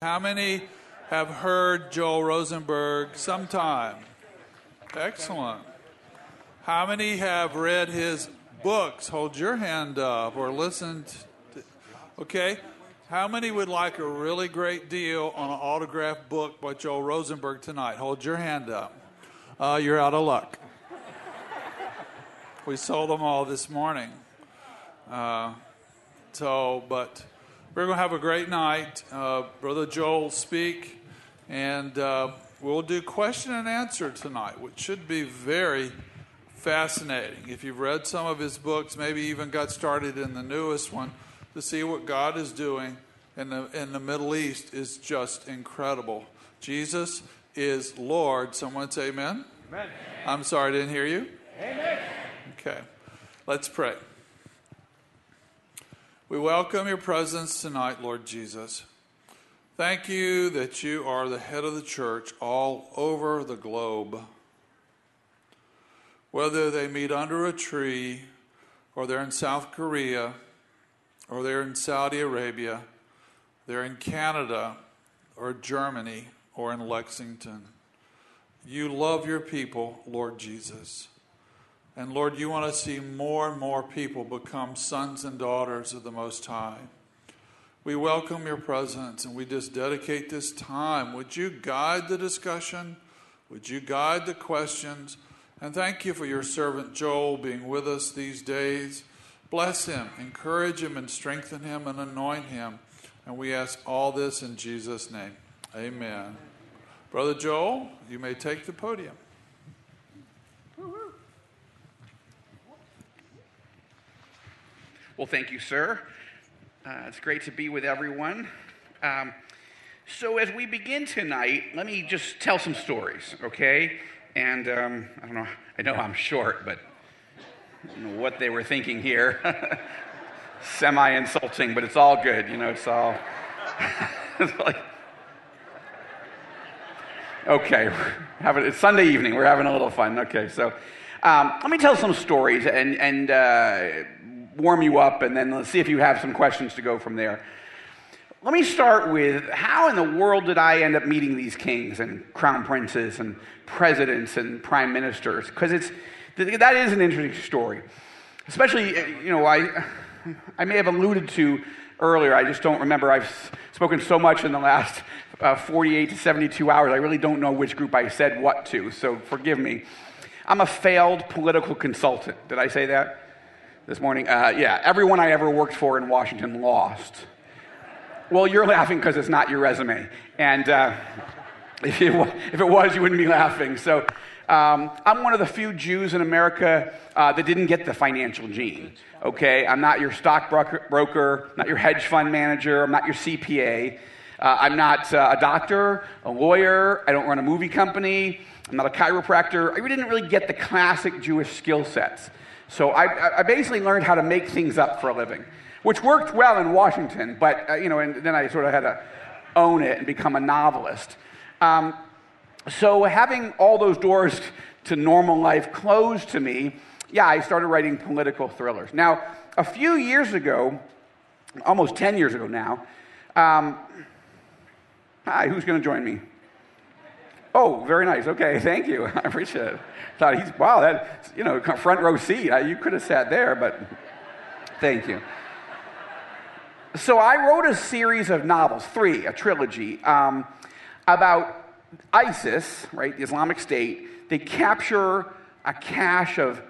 How many have heard Joel Rosenberg sometime? Excellent. How many have read his books? Hold your hand up or listened. To, okay. How many would like a really great deal on an autographed book by Joel Rosenberg tonight? Hold your hand up. Uh, you're out of luck. we sold them all this morning. Uh, so, but we're going to have a great night. Uh, Brother Joel speak, and uh, we'll do question and answer tonight, which should be very fascinating. If you've read some of his books, maybe even got started in the newest one, to see what God is doing in the, in the Middle East is just incredible. Jesus is Lord. Someone say amen. Amen. I'm sorry, I didn't hear you. Amen. Okay, let's pray. We welcome your presence tonight, Lord Jesus. Thank you that you are the head of the church all over the globe. Whether they meet under a tree, or they're in South Korea, or they're in Saudi Arabia, they're in Canada, or Germany, or in Lexington. You love your people, Lord Jesus. And Lord, you want to see more and more people become sons and daughters of the Most High. We welcome your presence and we just dedicate this time. Would you guide the discussion? Would you guide the questions? And thank you for your servant Joel being with us these days. Bless him, encourage him, and strengthen him, and anoint him. And we ask all this in Jesus' name. Amen. Brother Joel, you may take the podium. Well, thank you, sir. Uh, it's great to be with everyone. Um, so, as we begin tonight, let me just tell some stories, okay? And um, I don't know, I know I'm short, but what they were thinking here. Semi insulting, but it's all good, you know, it's all. like, okay, having, it's Sunday evening, we're having a little fun. Okay, so um, let me tell some stories and, and uh, warm you up, and then let's see if you have some questions to go from there. Let me start with how in the world did I end up meeting these kings and crown princes and presidents and prime ministers? Because it's that is an interesting story, especially you know I I may have alluded to earlier. I just don't remember. I've spoken so much in the last uh, 48 to 72 hours. I really don't know which group I said what to, so forgive me. I'm a failed political consultant. Did I say that? This morning. Uh, yeah, everyone I ever worked for in Washington lost. Well, you're laughing because it's not your resume. And uh, if, it, if, it, was, you wouldn't be laughing. So um, I'm one of the few Jews in America uh, that didn't get the financial gene. Okay? I'm not your stockbroker, not your hedge fund manager, I'm not your CPA. Uh, I'm not uh, a doctor, a lawyer, I don't run a movie company, I'm not a chiropractor. I didn't really get the classic Jewish skill sets. So I, I, basically learned how to make things up for a living, which worked well in Washington, but, uh, you know, and then I sort of had to own it and become a novelist. Um, so having all those doors to normal life closed to me, yeah, I started writing political thrillers. Now, a few years ago, almost 10 years ago now, um, hi, who's going to join me? Oh, very nice. Okay, thank you. I appreciate it. Thought he's wow, that you know, front row seat. You could have sat there, but thank you. So I wrote a series of novels, three, a trilogy, um, about ISIS, right, the Islamic State. They capture a cache of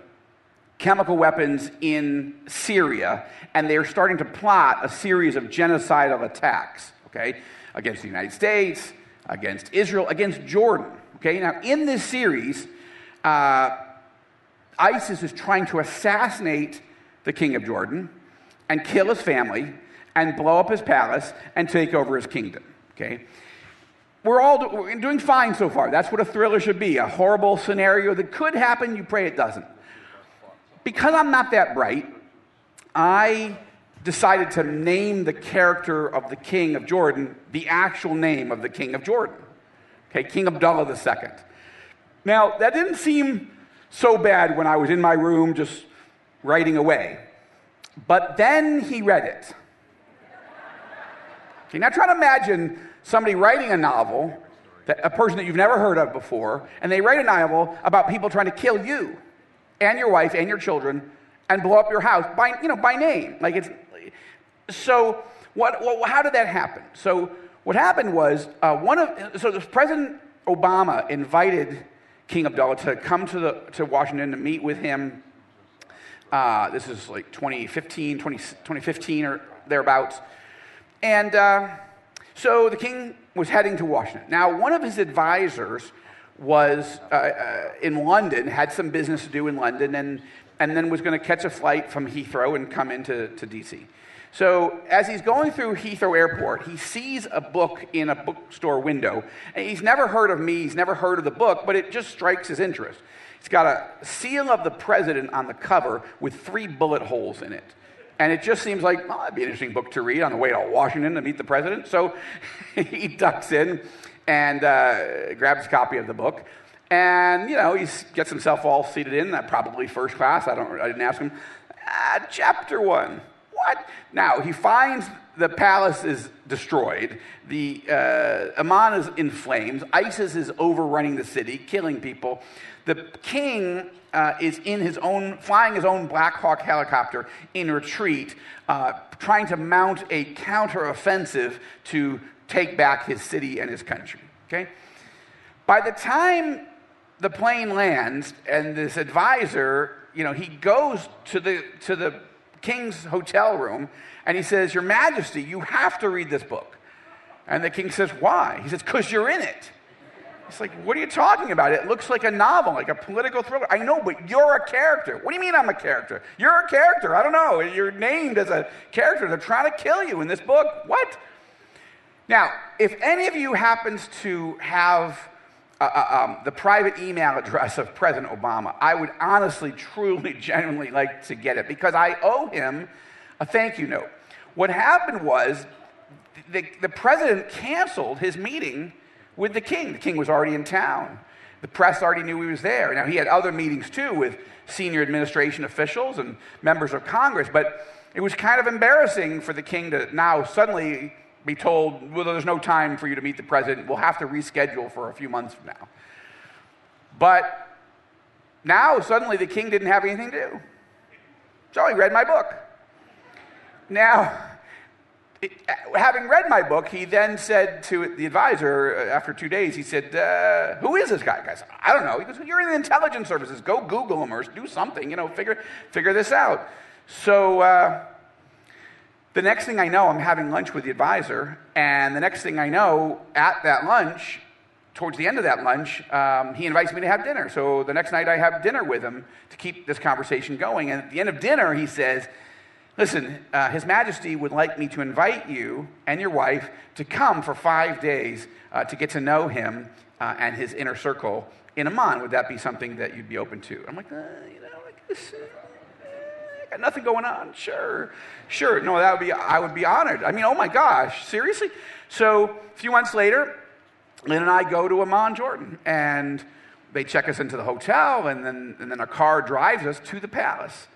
chemical weapons in Syria, and they're starting to plot a series of genocidal attacks, okay, against the United States, against Israel, against Jordan. Okay, now in this series, uh, ISIS is trying to assassinate the king of Jordan and kill his family and blow up his palace and take over his kingdom. Okay, we're all do- we're doing fine so far. That's what a thriller should be a horrible scenario that could happen, you pray it doesn't. Because I'm not that bright, I decided to name the character of the king of Jordan the actual name of the king of Jordan. Okay, King Abdullah II. Now, that didn't seem so bad when I was in my room just writing away. But then he read it. Okay, now try to imagine somebody writing a novel, that, a person that you've never heard of before, and they write a novel about people trying to kill you and your wife and your children and blow up your house by, you know, by name. Like it's, so what, what how did that happen? So what happened was uh, one of, so President Obama invited King Abdullah to come to, the, to Washington to meet with him. Uh, this is like 2015, 20, 2015 or thereabouts. And uh, so the king was heading to Washington. Now, one of his advisors was uh, uh, in London, had some business to do in London, and, and then was going to catch a flight from Heathrow and come into to DC. So, as he's going through Heathrow Airport, he sees a book in a bookstore window. And he's never heard of me, he's never heard of the book, but it just strikes his interest. It's got a seal of the president on the cover with three bullet holes in it. And it just seems like, well, that'd be an interesting book to read on the way to Washington to meet the president. So he ducks in and uh, grabs a copy of the book. And, you know, he gets himself all seated in, uh, probably first class. I, don't, I didn't ask him. Uh, chapter one. What? Now, he finds the palace is destroyed. The uh, Amman is in flames. ISIS is overrunning the city, killing people. The king uh, is in his own, flying his own Black Hawk helicopter in retreat, uh, trying to mount a counteroffensive to take back his city and his country. Okay? By the time the plane lands and this advisor, you know, he goes to the, to the king's hotel room and he says, Your Majesty, you have to read this book. And the king says, Why? He says, Because you're in it. It's like, what are you talking about? It looks like a novel, like a political thriller. I know, but you're a character. What do you mean I'm a character? You're a character. I don't know. You're named as a character. They're trying to kill you in this book. What? Now, if any of you happens to have uh, uh, um, the private email address of President Obama, I would honestly, truly, genuinely like to get it because I owe him a thank you note. What happened was the, the president canceled his meeting with the king. The king was already in town. The press already knew he was there. Now, he had other meetings too with senior administration officials and members of Congress, but it was kind of embarrassing for the king to now suddenly be told, well, there's no time for you to meet the president. We'll have to reschedule for a few months from now. But now, suddenly, the king didn't have anything to do. So he read my book. Now, having read my book, he then said to the advisor uh, after two days, he said, uh, Who is this guy? I said, I don't know. He goes, You're in the intelligence services. Go Google him or do something, you know, figure, figure this out. So uh, the next thing I know, I'm having lunch with the advisor. And the next thing I know, at that lunch, towards the end of that lunch, um, he invites me to have dinner. So the next night, I have dinner with him to keep this conversation going. And at the end of dinner, he says, Listen, uh, His Majesty would like me to invite you and your wife to come for five days uh, to get to know him uh, and his inner circle in Amman. Would that be something that you'd be open to? I'm like, uh, you know, like this, got nothing going on. Sure, sure. No, that would be. I would be honored. I mean, oh my gosh, seriously. So a few months later, Lynn and I go to Amman, Jordan, and they check us into the hotel, and then and then a car drives us to the palace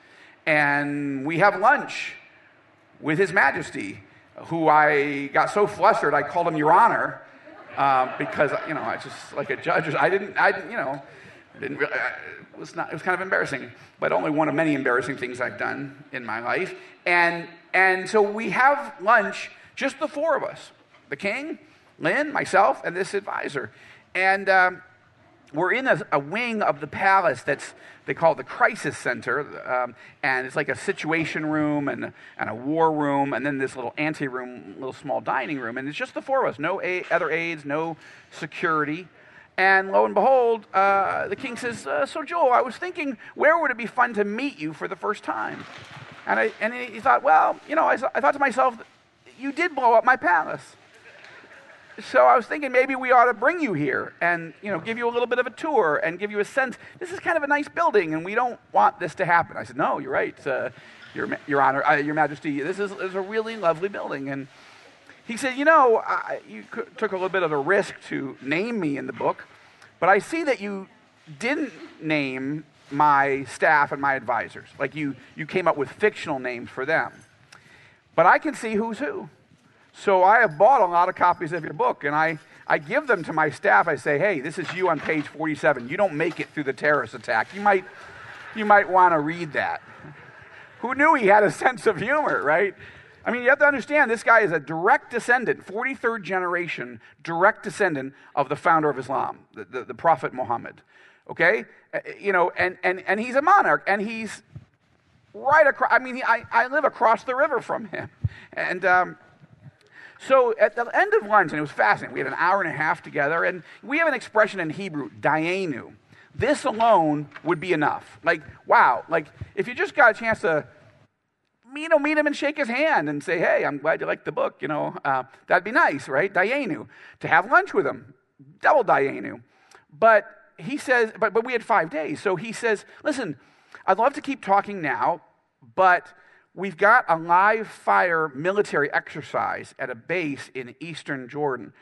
and we have lunch with His Majesty, who I got so flustered I called him Your Honor um, because you know I just like a judge. I didn't, I you know, didn't really, it was not. It was kind of embarrassing, but only one of many embarrassing things I've done in my life. And and so we have lunch, just the four of us, the king, Lynn, myself, and this advisor, and. Um, we're in a, a, wing of the palace that's they call the crisis center um, and it's like a situation room and, and a war room and then this little ante-room little small dining room and it's just the four of us no a- other aides no security and lo and behold uh, the king says uh, so joel i was thinking where would it be fun to meet you for the first time and, I, and he thought well you know I, I thought to myself you did blow up my palace so I was thinking maybe we ought to bring you here and you know give you a little bit of a tour and give you a sense. This is kind of a nice building, and we don't want this to happen. I said, No, you're right, uh, Your Your Honor, uh, Your Majesty. This is, is, a really lovely building. And he said, You know, I, you took a little bit of a risk to name me in the book, but I see that you didn't name my staff and my advisors. Like you, you came up with fictional names for them. But I can see who's who. So I have bought a lot of copies of your book, and I, I give them to my staff. I say, hey, this is you on page 47. You don't make it through the terrorist attack. You might, you might want to read that. Who knew he had a sense of humor, right? I mean, you have to understand this guy is a direct descendant, 43rd generation, direct descendant of the founder of Islam, the, the, the Prophet Muhammad. Okay? Uh, you know, and, and, and he's a monarch, and he's right across, I mean, I, I live across the river from him. And um, so at the end of lunch, and it was fascinating, we had an hour and a half together, and we have an expression in Hebrew, dayenu. This alone would be enough. Like, wow, like if you just got a chance to you know, meet him and shake his hand and say, hey, I'm glad you like the book, you know, uh, that'd be nice, right? Dayenu. To have lunch with him, double Dayenu. But he says, but, but we had five days. So he says, listen, I'd love to keep talking now, but we've got a live fire military exercise at a base in eastern Jordan.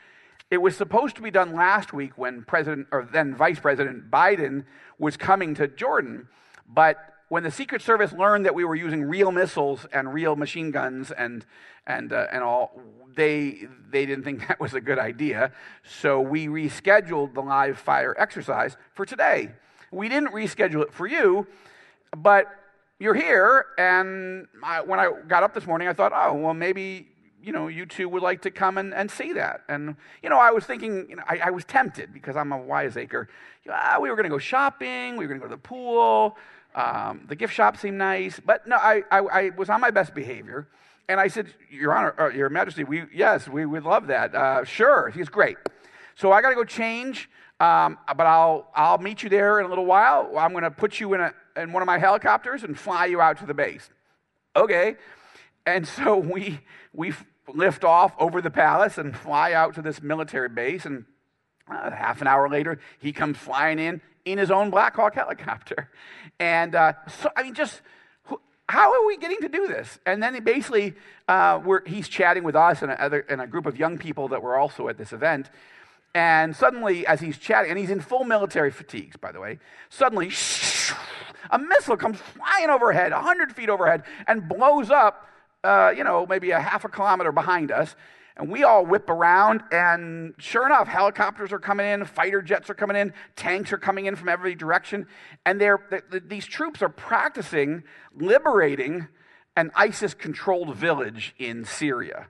It was supposed to be done last week when President, or then Vice President Biden was coming to Jordan, but when the Secret Service learned that we were using real missiles and real machine guns and, and, uh, and all, they, they didn't think that was a good idea. So we rescheduled the live fire exercise for today. We didn't reschedule it for you, but you're here. And I, when I got up this morning, I thought, oh, well, maybe you know, you two would like to come and, and see that. And, you know, I was thinking, you know, I, I was tempted because I'm a wiseacre. Ah, we were going to go shopping, we were going to go to the pool, um, the gift shop seemed nice, but no, I, I, I, was on my best behavior. And I said, Your Honor, uh, Your Majesty, we, yes, we would love that. Uh, sure, he's great. So I got to go change, um, but I'll, I'll meet you there in a little while. I'm going to put you in, a, in one of my helicopters and fly you out to the base. Okay. And so we, we lift off over the palace and fly out to this military base. And uh, half an hour later, he comes flying in in his own Black Hawk helicopter. And uh, so, I mean, just how are we getting to do this? And then basically, uh, he's chatting with us and a, other, and a group of young people that were also at this event. And suddenly, as he's chatting, and he's in full military fatigues, by the way, suddenly, a missile comes flying overhead, 100 feet overhead, and blows up, uh, you know, maybe a half a kilometer behind us. And we all whip around, and sure enough, helicopters are coming in, fighter jets are coming in, tanks are coming in from every direction. And they're, these troops are practicing liberating an ISIS controlled village in Syria.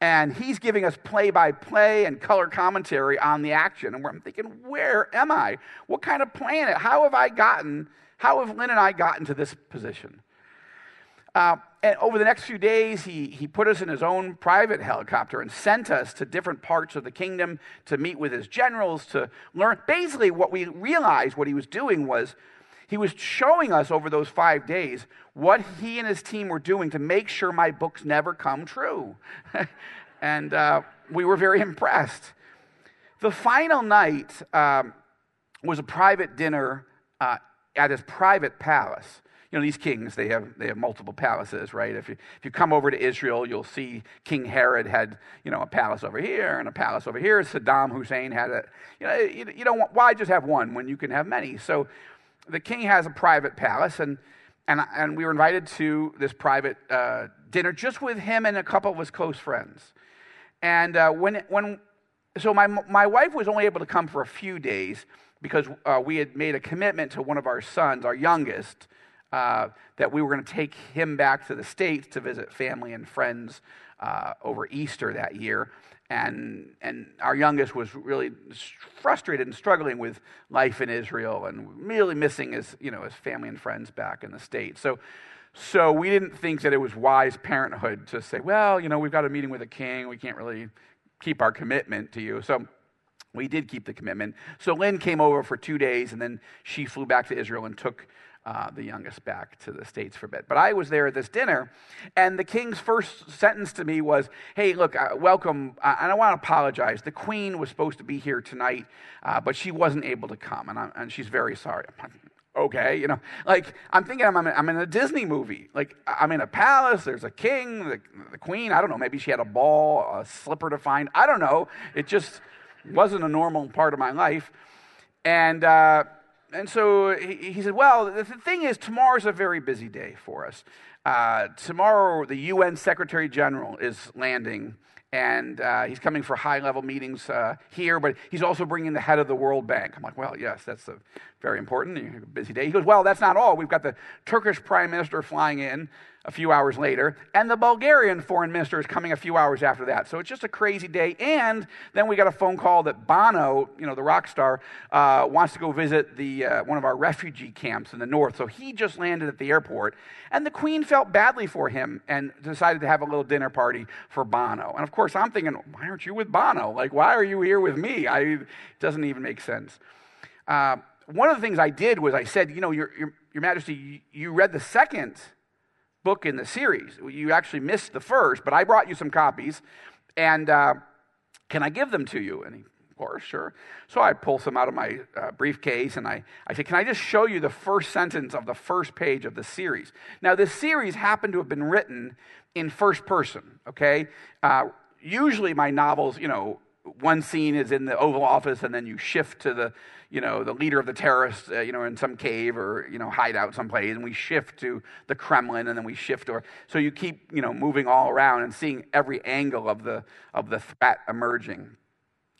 And he's giving us play by play and color commentary on the action. And I'm thinking, where am I? What kind of planet? How have I gotten, how have Lynn and I gotten to this position? Uh, and over the next few days, he, he put us in his own private helicopter and sent us to different parts of the kingdom to meet with his generals, to learn. Basically, what we realized what he was doing was he was showing us over those five days what he and his team were doing to make sure my books never come true. and uh, we were very impressed. The final night um, was a private dinner uh, at his private palace you know, these kings, they have, they have multiple palaces, right? If you, if you come over to Israel, you'll see King Herod had, you know, a palace over here and a palace over here. Saddam Hussein had a, you know, you, you don't want, why just have one when you can have many? So the king has a private palace, and, and, and we were invited to this private uh, dinner just with him and a couple of his close friends. And uh, when, when, so my, my wife was only able to come for a few days because uh, we had made a commitment to one of our sons, our youngest, uh, that we were going to take him back to the States to visit family and friends uh, over Easter that year. And, and our youngest was really frustrated and struggling with life in Israel and really missing his, you know, his family and friends back in the States. So, so we didn't think that it was wise parenthood to say, well, you know, we've got a meeting with a king. We can't really keep our commitment to you. So we did keep the commitment. So Lynn came over for two days, and then she flew back to Israel and took uh, the youngest back to the States for a bit. But I was there at this dinner, and the king's first sentence to me was, Hey, look, uh, welcome. Uh, and I want to apologize. The queen was supposed to be here tonight, uh, but she wasn't able to come, and, and she's very sorry. okay, you know, like I'm thinking I'm, I'm in a Disney movie. Like I'm in a palace, there's a king, the, the queen, I don't know, maybe she had a ball, a slipper to find. I don't know. It just wasn't a normal part of my life. And, uh, and so he, he, said, Well, the thing is, tomorrow's a very busy day for us. Uh, tomorrow, the UN Secretary General is landing, and uh, he's coming for high level meetings uh, here, but he's also bringing the head of the World Bank. I'm like, well, yes, that's very important. Busy day. He goes, well, that's not all. We've got the Turkish prime minister flying in a few hours later, and the Bulgarian foreign minister is coming a few hours after that. So it's just a crazy day. And then we got a phone call that Bono, you know, the rock star, uh, wants to go visit the, uh, one of our refugee camps in the north. So he just landed at the airport, and the Queen felt badly for him and decided to have a little dinner party for Bono. And of course, I'm thinking, why aren't you with Bono? Like, why are you here with me? I, it doesn't even make sense. Uh, one of the things I did was I said, you know, Your, Your, Your Majesty, you read the second book in the series. You actually missed the first, but I brought you some copies, and uh, can I give them to you? And he, of course, sure. So I pull some out of my uh, briefcase, and I, I said, can I just show you the first sentence of the first page of the series? Now, this series happened to have been written in first person, okay? Uh, usually my novels, you know, one scene is in the Oval Office, and then you shift to the you know, the leader of the terrorists, uh, you know, in some cave or, you know, hideout someplace, and we shift to the Kremlin, and then we shift or so you keep, you know, moving all around and seeing every angle of the of the threat emerging.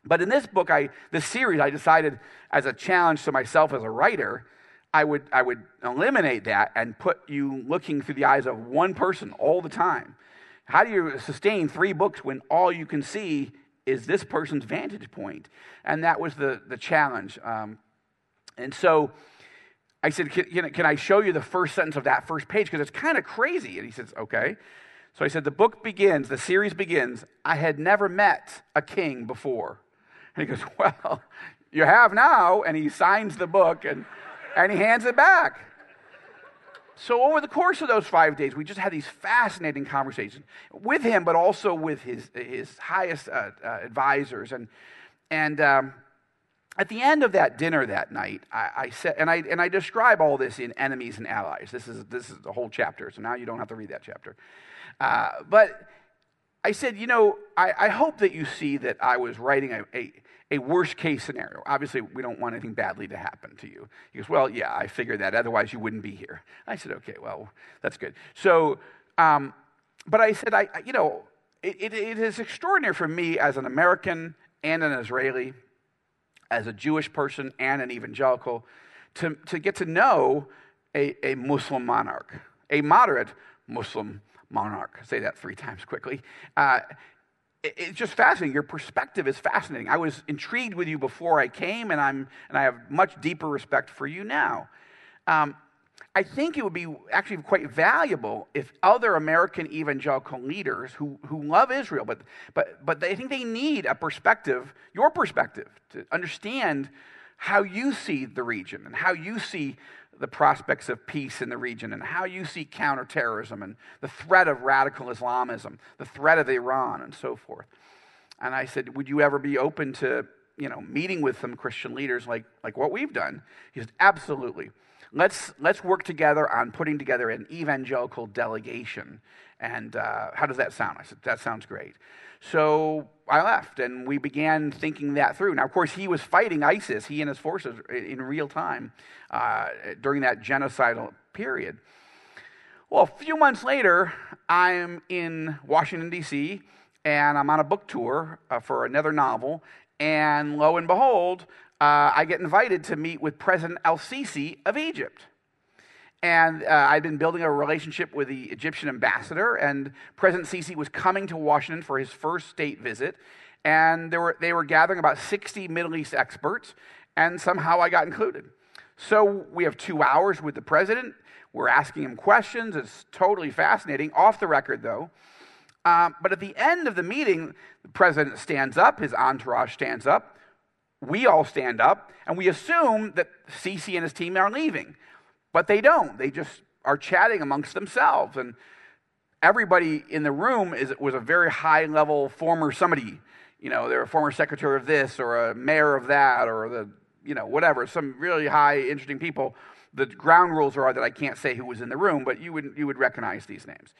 But in this book, I this series, I decided as a challenge to myself as a writer, I would I would eliminate that and put you looking through the eyes of one person all the time. How do you sustain three books when all you can see is this person's vantage point? And that was the, the challenge. Um, and so I said, can, can, I show you the first sentence of that first page? Because it's kind of crazy. And he says, Okay. So I said, The book begins, the series begins. I had never met a king before. And he goes, Well, you have now. And he signs the book and, and he hands it back. So, over the course of those five days, we just had these fascinating conversations with him, but also with his, his highest uh, uh, advisors. And, and um, at the end of that dinner that night, I, I, said, and I, and I describe all this in Enemies and Allies. This is, this is the whole chapter, so now you don't have to read that chapter. Uh, but I said, you know, I, I, hope that you see that I was writing a, a a worst case scenario. Obviously, we don't want anything badly to happen to you. He goes, Well, yeah, I figured that. Otherwise, you wouldn't be here. I said, Okay, well, that's good. So, um, but I said, I, you know, it, it, it is extraordinary for me as an American and an Israeli, as a Jewish person and an evangelical, to, to get to know a, a Muslim monarch, a moderate Muslim monarch. Say that three times quickly. Uh, it's just fascinating. Your perspective is fascinating. I was intrigued with you before I came, and, I'm, and I have much deeper respect for you now. Um, I think it would be actually quite valuable if other American evangelical leaders who, who love Israel, but, but, but they think they need a perspective, your perspective, to understand how you see the region and how you see the prospects of peace in the region and how you see counterterrorism and the threat of radical Islamism, the threat of Iran, and so forth. And I said, Would you ever be open to you know, meeting with some Christian leaders like, like what we've done? He said, Absolutely. Let's, let's work together on putting together an evangelical delegation. And uh, how does that sound? I said, That sounds great. So I left and we began thinking that through. Now, of course, he was fighting ISIS, he and his forces, in real time uh, during that genocidal period. Well, a few months later, I'm in Washington, D.C., and I'm on a book tour uh, for another novel. And lo and behold, uh, I get invited to meet with President El Sisi of Egypt. And uh, I'd been building a relationship with the Egyptian ambassador, and President Sisi was coming to Washington for his first state visit. And were, they were gathering about 60 Middle East experts, and somehow I got included. So we have two hours with the president. We're asking him questions. It's totally fascinating. Off the record, though. Um, but at the end of the meeting, the president stands up, his entourage stands up, we all stand up, and we assume that Sisi and his team are leaving. But they don't. They just are chatting amongst themselves. And everybody in the room is, was a very high level former somebody. You know, they're a former secretary of this or a mayor of that or the, you know, whatever, some really high, interesting people. The ground rules are that I can't say who was in the room, but you would, you would recognize these names.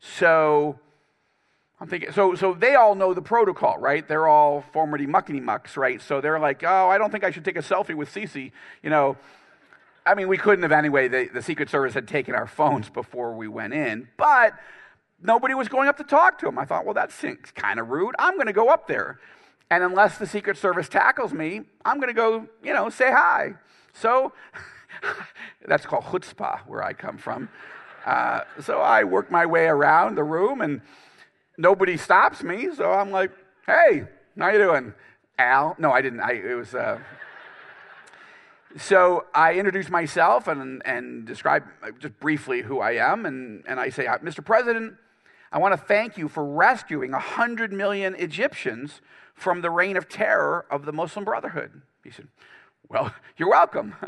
So I'm thinking, so, so they all know the protocol, right? They're all formerly muckety mucks, right? So they're like, oh, I don't think I should take a selfie with Sisi, you know. I mean, we couldn't have anyway. The, the Secret Service had taken our phones before we went in. But nobody was going up to talk to him. I thought, well, that seems kind of rude. I'm going to go up there. And unless the Secret Service tackles me, I'm going to go, you know, say hi. So that's called chutzpah, where I come from. Uh, so I work my way around the room, and nobody stops me. So I'm like, hey, how you doing? Al? No, I didn't. I, it was. Uh, so I introduce myself and, and describe just briefly who I am. And, and I say, Mr. President, I want to thank you for rescuing 100 million Egyptians from the reign of terror of the Muslim Brotherhood. He said, Well, you're welcome.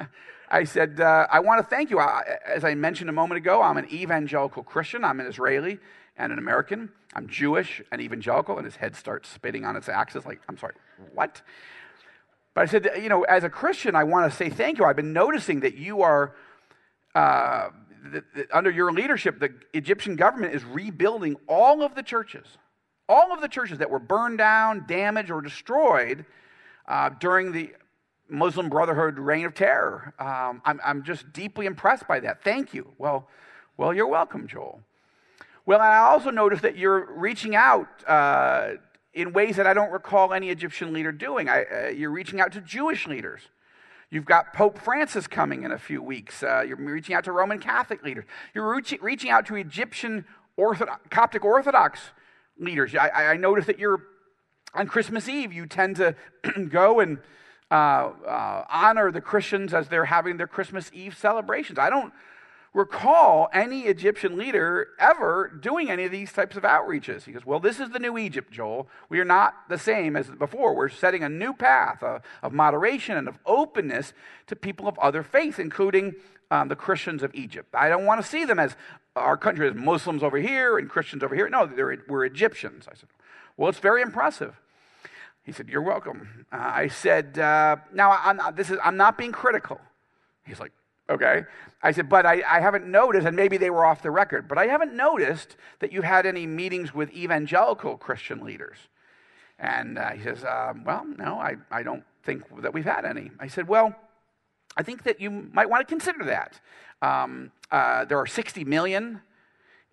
I said, uh, I want to thank you. I, as I mentioned a moment ago, I'm an evangelical Christian. I'm an Israeli and an American. I'm Jewish and evangelical. And his head starts spinning on its axis, like, I'm sorry, what? But I said, you know, as a Christian, I want to say thank you. I've been noticing that you are, uh, that, that under your leadership, the Egyptian government is rebuilding all of the churches, all of the churches that were burned down, damaged, or destroyed uh, during the Muslim Brotherhood reign of terror. Um, I'm, I'm just deeply impressed by that. Thank you. Well, well, you're welcome, Joel. Well, I also noticed that you're reaching out uh, in ways that I don't recall any Egyptian leader doing. I, uh, you're reaching out to Jewish leaders. You've got Pope Francis coming in a few weeks. Uh, you're reaching out to Roman Catholic leaders. You're reaching, reaching out to Egyptian Orthodox, Coptic Orthodox leaders. I, I noticed that you're on Christmas Eve, you tend to go and uh, uh, honor the Christians as they're having their Christmas Eve celebrations. I don't recall any Egyptian leader ever doing any of these types of outreaches. He goes, Well, this is the new Egypt, Joel. We are not the same as before. We're setting a new path of, of moderation and of openness to people of other faiths, including um, the Christians of Egypt. I don't want to see them as our country as Muslims over here and Christians over here. No, we're Egyptians. I said, Well, it's very impressive. He said, You're welcome. Uh, I said, uh, Now, I'm, this is, I'm not being critical. He's like, Okay. I said, but I, I, haven't noticed, and maybe they were off the record, but I haven't noticed that you've had any meetings with evangelical Christian leaders. And uh, he says, um, well, no, I, I don't think that we've had any. I said, well, I think that you might want to consider that. Um, uh, there are 60 million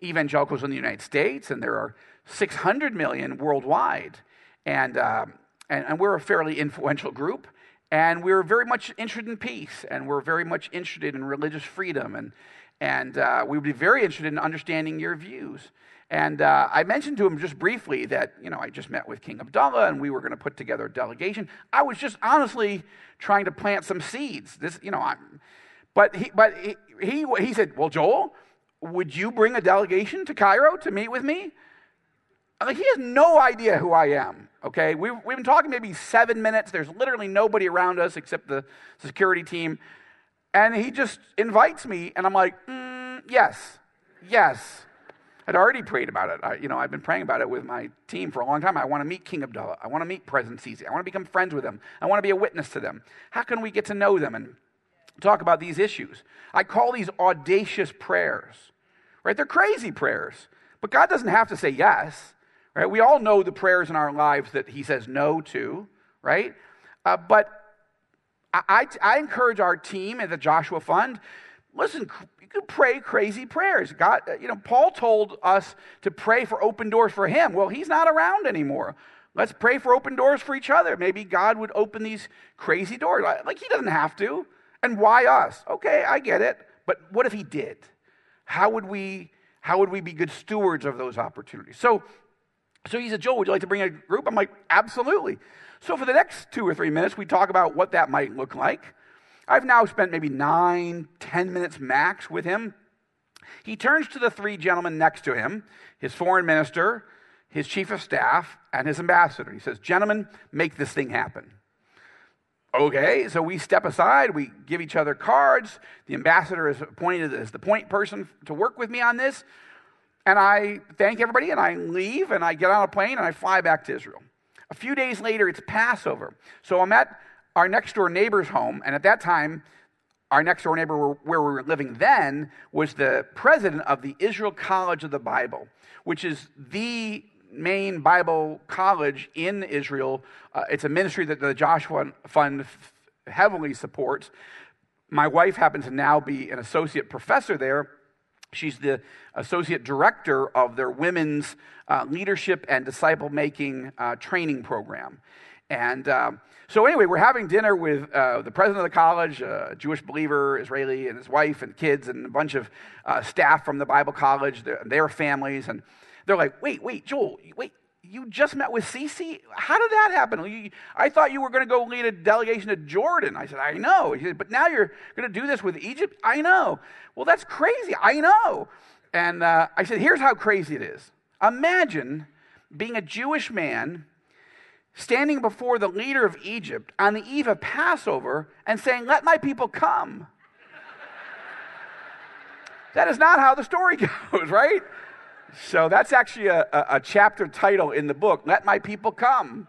evangelicals in the United States, and there are 600 million worldwide. And, uh, and, and we're a fairly influential group. And we're very much interested in peace, and we're very much interested in religious freedom, and, and uh, we would be very interested in understanding your views. And uh, I mentioned to him just briefly that, you know, I just met with King Abdullah and we were going to put together a delegation. I was just honestly trying to plant some seeds. This, you know, I'm, but he, but he, he, he said, well, Joel, would you bring a delegation to Cairo to meet with me? Like, he has no idea who I am, okay? We've, we've been talking maybe seven minutes. There's literally nobody around us except the security team. And he just invites me, and I'm like, mm, yes, yes. I'd already prayed about it. I, you know, I've been praying about it with my team for a long time. I want to meet King Abdullah. I want to meet President Sisi. I want to become friends with them. I want to be a witness to them. How can we get to know them and talk about these issues? I call these audacious prayers, right? They're crazy prayers. But God doesn't have to say yes. Right? We all know the prayers in our lives that he says no to, right? Uh, but I, I, encourage our team at the Joshua Fund, listen, you can pray crazy prayers. God, uh, you know, Paul told us to pray for open doors for him. Well, he's not around anymore. Let's pray for open doors for each other. Maybe God would open these crazy doors. Like, he doesn't have to. And why us? Okay, I get it. But what if he did? How would we, how would we be good stewards of those opportunities? So so he said, Joel, would you like to bring a group? I'm like, absolutely. So for the next two or three minutes, we talk about what that might look like. I've now spent maybe nine, ten minutes max with him. He turns to the three gentlemen next to him his foreign minister, his chief of staff, and his ambassador. He says, Gentlemen, make this thing happen. Okay, so we step aside, we give each other cards. The ambassador is appointed as the point person to work with me on this. And I thank everybody and I leave and I get on a plane and I fly back to Israel. A few days later, it's Passover. So I'm at our next door neighbor's home. And at that time, our next door neighbor where we were living then was the president of the Israel College of the Bible, which is the main Bible college in Israel. Uh, it's a ministry that the Joshua Fund heavily supports. My wife happens to now be an associate professor there. She's the associate director of their women's uh, leadership and disciple making uh, training program. And um, so, anyway, we're having dinner with uh, the president of the college, a Jewish believer, Israeli, and his wife and kids, and a bunch of uh, staff from the Bible college, their, their families. And they're like, wait, wait, Joel, wait, you just met with Sisi? How did that happen? I thought you were going to go lead a delegation to Jordan. I said, I know. He said, but now you're going to do this with Egypt? I know. Well, that's crazy. I know. And uh, I said, here's how crazy it is. Imagine being a Jewish man standing before the leader of Egypt on the eve of Passover and saying, Let my people come. that is not how the story goes, right? So that's actually a, a, a, chapter title in the book, Let My People Come.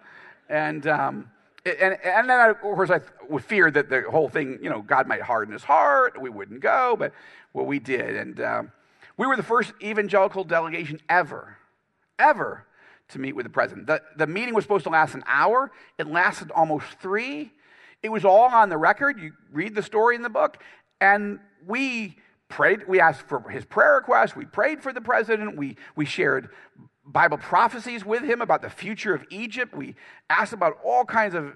And, um, and, and then, I, of course, I would fear that the whole thing, you know, God might harden his heart, we wouldn't go, but well, we did. And um, we were the first evangelical delegation ever, ever to meet with the president. The, the meeting was supposed to last an hour, it lasted almost three. It was all on the record. You read the story in the book. And we prayed, we asked for his prayer requests, we prayed for the president, we, we shared Bible prophecies with him about the future of Egypt, we asked about all kinds of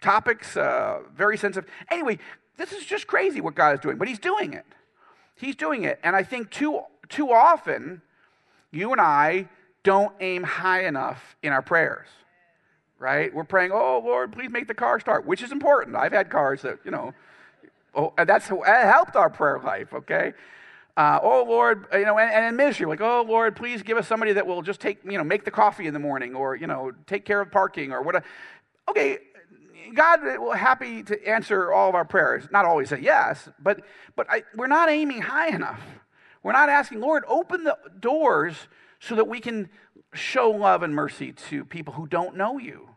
topics, uh, very sensitive. Anyway, this is just crazy what God is doing, but he's doing it. He's doing it. And I think too, too often, you and I don't aim high enough in our prayers, right? We're praying, oh, Lord, please make the car start, which is important. I've had cars that, you know, oh, that's that helped our prayer life, okay? Uh, oh Lord, you know, and, and, in ministry, like, oh Lord, please give us somebody that will just take, you know, make the coffee in the morning, or you know, take care of parking, or whatever. Okay, God will be happy to answer all of our prayers. Not always say yes, but but I, we're not aiming high enough. We're not asking, Lord, open the doors so that we can show love and mercy to people who don't know you.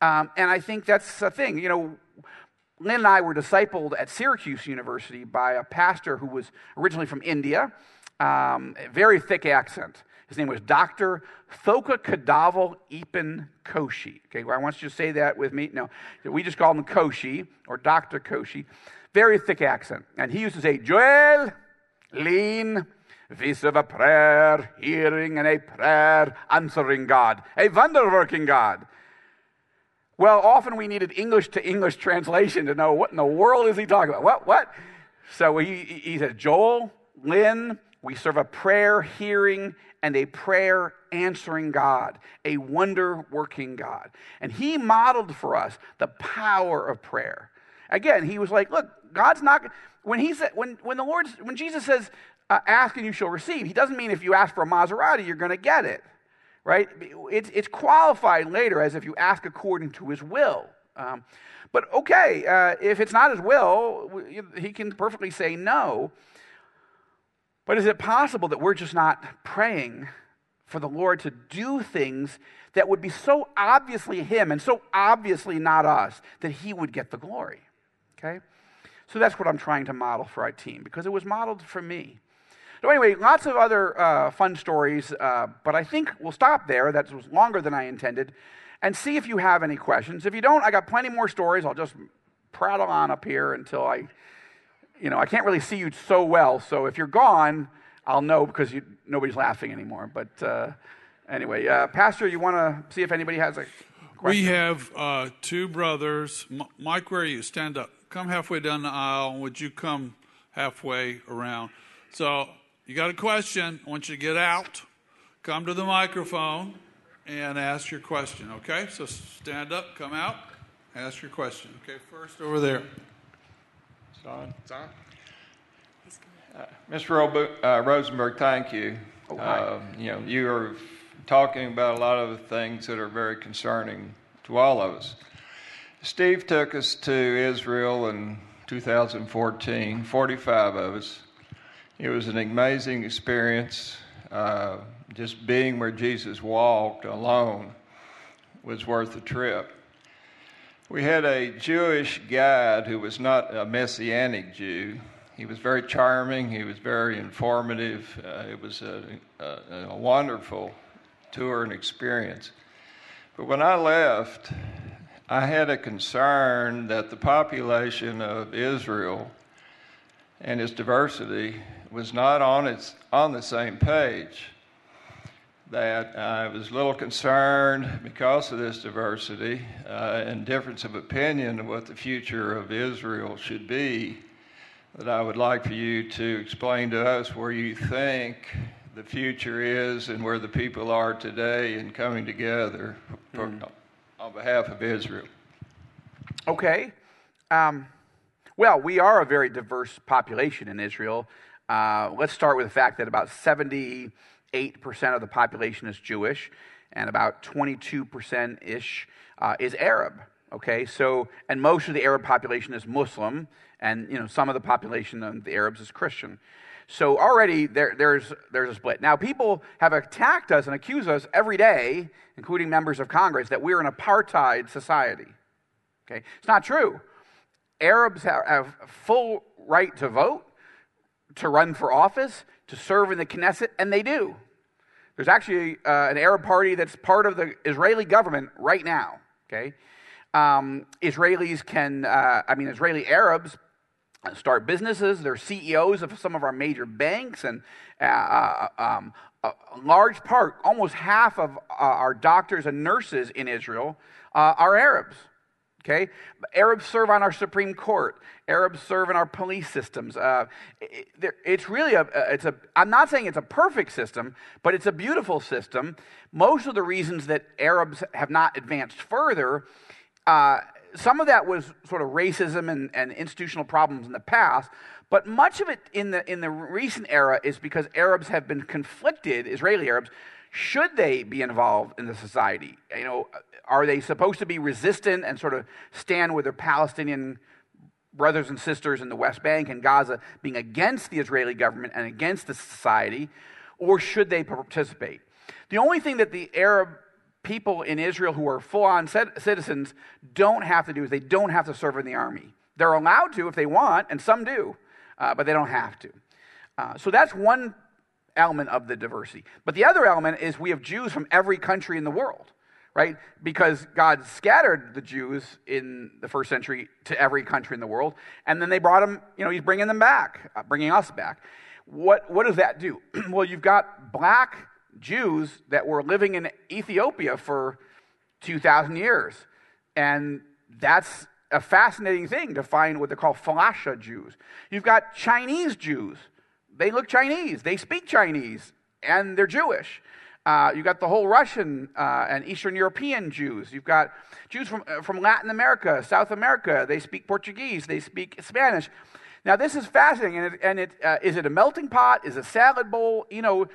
Um, and I think that's the thing. You know, Lynn and I were discipled at Syracuse University by a pastor who was originally from India, um, very thick accent. His name was Dr. Thoka Kadaval Ipan Koshi. Okay, well, I want you to say that with me. No, we just call him Koshi or Dr. Koshi. Very thick accent. And he used to say, Joel, lean, Vis of a prayer, hearing, and a prayer, answering God, a wonder working God. Well, often we needed English to English translation to know what in the world is he talking about. What? What? So he, he said, Joel, Lynn, we serve a prayer hearing and a prayer answering God, a wonder working God. And he modeled for us the power of prayer. Again, he was like, look, God's not when he said when when the Lord when Jesus says uh, ask and you shall receive. He doesn't mean if you ask for a Maserati, you're going to get it, right? It's, it's qualified later as if you ask according to his will. Um, but okay, uh, if it's not his will, he can perfectly say no. But is it possible that we're just not praying for the Lord to do things that would be so obviously him and so obviously not us that he would get the glory? Okay? So that's what I'm trying to model for our team because it was modeled for me. So, anyway, lots of other uh, fun stories, uh, but I think we'll stop there. That was longer than I intended. And see if you have any questions. If you don't, I got plenty more stories. I'll just prattle on up here until I, you know, I can't really see you so well. So if you're gone, I'll know because you, nobody's laughing anymore. But uh, anyway, uh, Pastor, you want to see if anybody has a question? We have uh, two brothers. M- Mike, where are you? Stand up. Come halfway down the aisle. Would you come halfway around? So you got a question, I want you to get out, come to the microphone, and ask your question, okay? So stand up, come out, ask your question. Okay, first over there. It's on. It's on. Uh, Mr. Ro- uh, Rosenberg, thank you. Oh, hi. Uh, you know, you are talking about a lot of things that are very concerning to all of us. Steve took us to Israel in 2014, 45 of us. It was an amazing experience. Uh, just being where Jesus walked alone was worth the trip. We had a Jewish guide who was not a Messianic Jew. He was very charming, he was very informative. Uh, it was a, a, a wonderful tour and experience. But when I left, I had a concern that the population of Israel and its diversity was not on, its, on the same page. That I was a little concerned because of this diversity uh, and difference of opinion of what the future of Israel should be. That I would like for you to explain to us where you think the future is and where the people are today in coming together for, mm. on behalf of Israel. Okay. Um, well, we are a very diverse population in Israel. Uh, let's start with the fact that about 78% of the population is Jewish, and about 22% ish uh, is Arab. Okay, so, and most of the Arab population is Muslim, and you know, some of the population of the Arabs is Christian. So already there, there's, there's a split. Now, people have attacked us and accused us every day, including members of Congress, that we're an apartheid society. Okay, it's not true. Arabs have full right to vote, to run for office, to serve in the Knesset, and they do. There's actually uh, an Arab party that's part of the Israeli government right now. Okay, um, Israelis can, uh, I mean, Israeli Arabs start businesses. They're CEOs of some of our major banks, and uh, uh um, a large part, almost half of uh, our doctors and nurses in Israel uh, are Arabs. Okay? Arabs serve on our Supreme Court. Arabs serve in our police systems. Uh, it, it's really a, it's a, I'm not saying it's a perfect system, but it's a beautiful system. Most of the reasons that Arabs have not advanced further, uh, some of that was sort of racism and, and institutional problems in the past, but much of it in the, in the recent era is because Arabs have been conflicted, Israeli Arabs, should they be involved in the society? You know, are they supposed to be resistant and sort of stand with their Palestinian brothers and sisters in the West Bank and Gaza being against the Israeli government and against the society, or should they participate? The only thing that the Arab people in Israel who are full on citizens don't have to do is they don't have to serve in the army. They're allowed to if they want, and some do, uh, but they don't have to. Uh, so that's one element of the diversity. But the other element is we have Jews from every country in the world right? Because God scattered the Jews in the first century to every country in the world, and then they brought them, you know, he's bringing them back, uh, bringing us back. What, what does that do? well, you've got black Jews that were living in Ethiopia for 2,000 years, and that's a fascinating thing to find what they call Falasha Jews. You've got Chinese Jews. They look Chinese, they speak Chinese, and they're Jewish. Uh, you've got the whole Russian uh, and Eastern European Jews. You've got Jews from, uh, from Latin America, South America. They speak Portuguese, they speak Spanish. Now, this is fascinating. And, it, and it, uh, is it a melting pot? Is it a salad bowl? You know,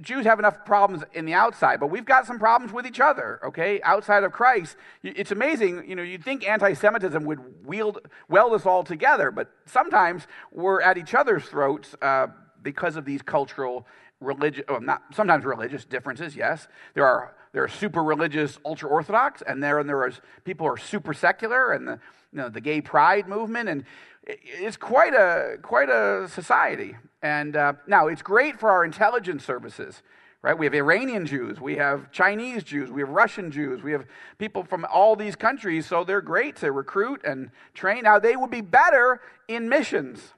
Jews have enough problems in the outside, but we've got some problems with each other, okay? Outside of Christ. It's amazing, you know, you'd think anti Semitism would wield, weld us all together, but sometimes we're at each other's throats uh, because of these cultural religious, well, not sometimes religious differences. Yes, there are there are super religious ultra orthodox, and there and there are people who are super secular, and the you know, the gay pride movement, and it's quite a quite a society. And uh, now it's great for our intelligence services. Right? We have Iranian Jews, we have Chinese Jews, we have Russian Jews, we have people from all these countries, so they're great to recruit and train. Now, they would be better in missions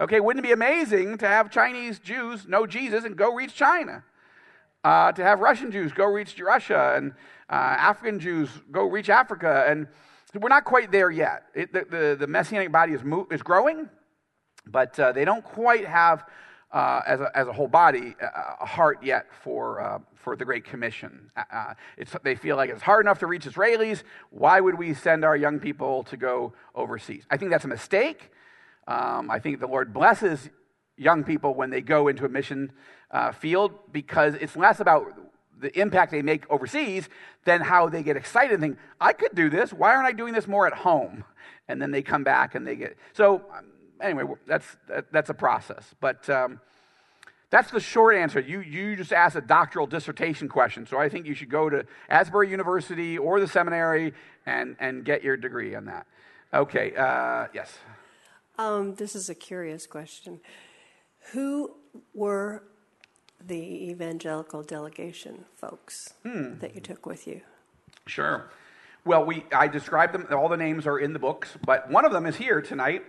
Okay, wouldn't it be amazing to have Chinese Jews know Jesus and go reach China? Uh, to have Russian Jews go reach Russia and uh, African Jews go reach Africa. And we're not quite there yet. It, the, the, the, Messianic body is, mo- is growing, but uh, they don't quite have, uh, as, a, as a whole body, a heart yet for, uh, for the Great Commission. Uh, they feel like it's hard enough to reach Israelis. Why would we send our young people to go overseas? I think that's a mistake. Um, I think the Lord blesses young people when they go into a mission uh, field because it's less about the impact they make overseas than how they get excited and think, I could do this. Why aren't I doing this more at home? And then they come back and they get. So, um, anyway, that's, that, that's a process. But um, that's the short answer. You, you just asked a doctoral dissertation question. So I think you should go to Asbury University or the seminary and, and get your degree on that. Okay, uh, yes. Um, this is a curious question. Who were the evangelical delegation folks hmm. that you took with you? Sure. Well, we I described them. All the names are in the books, but one of them is here tonight.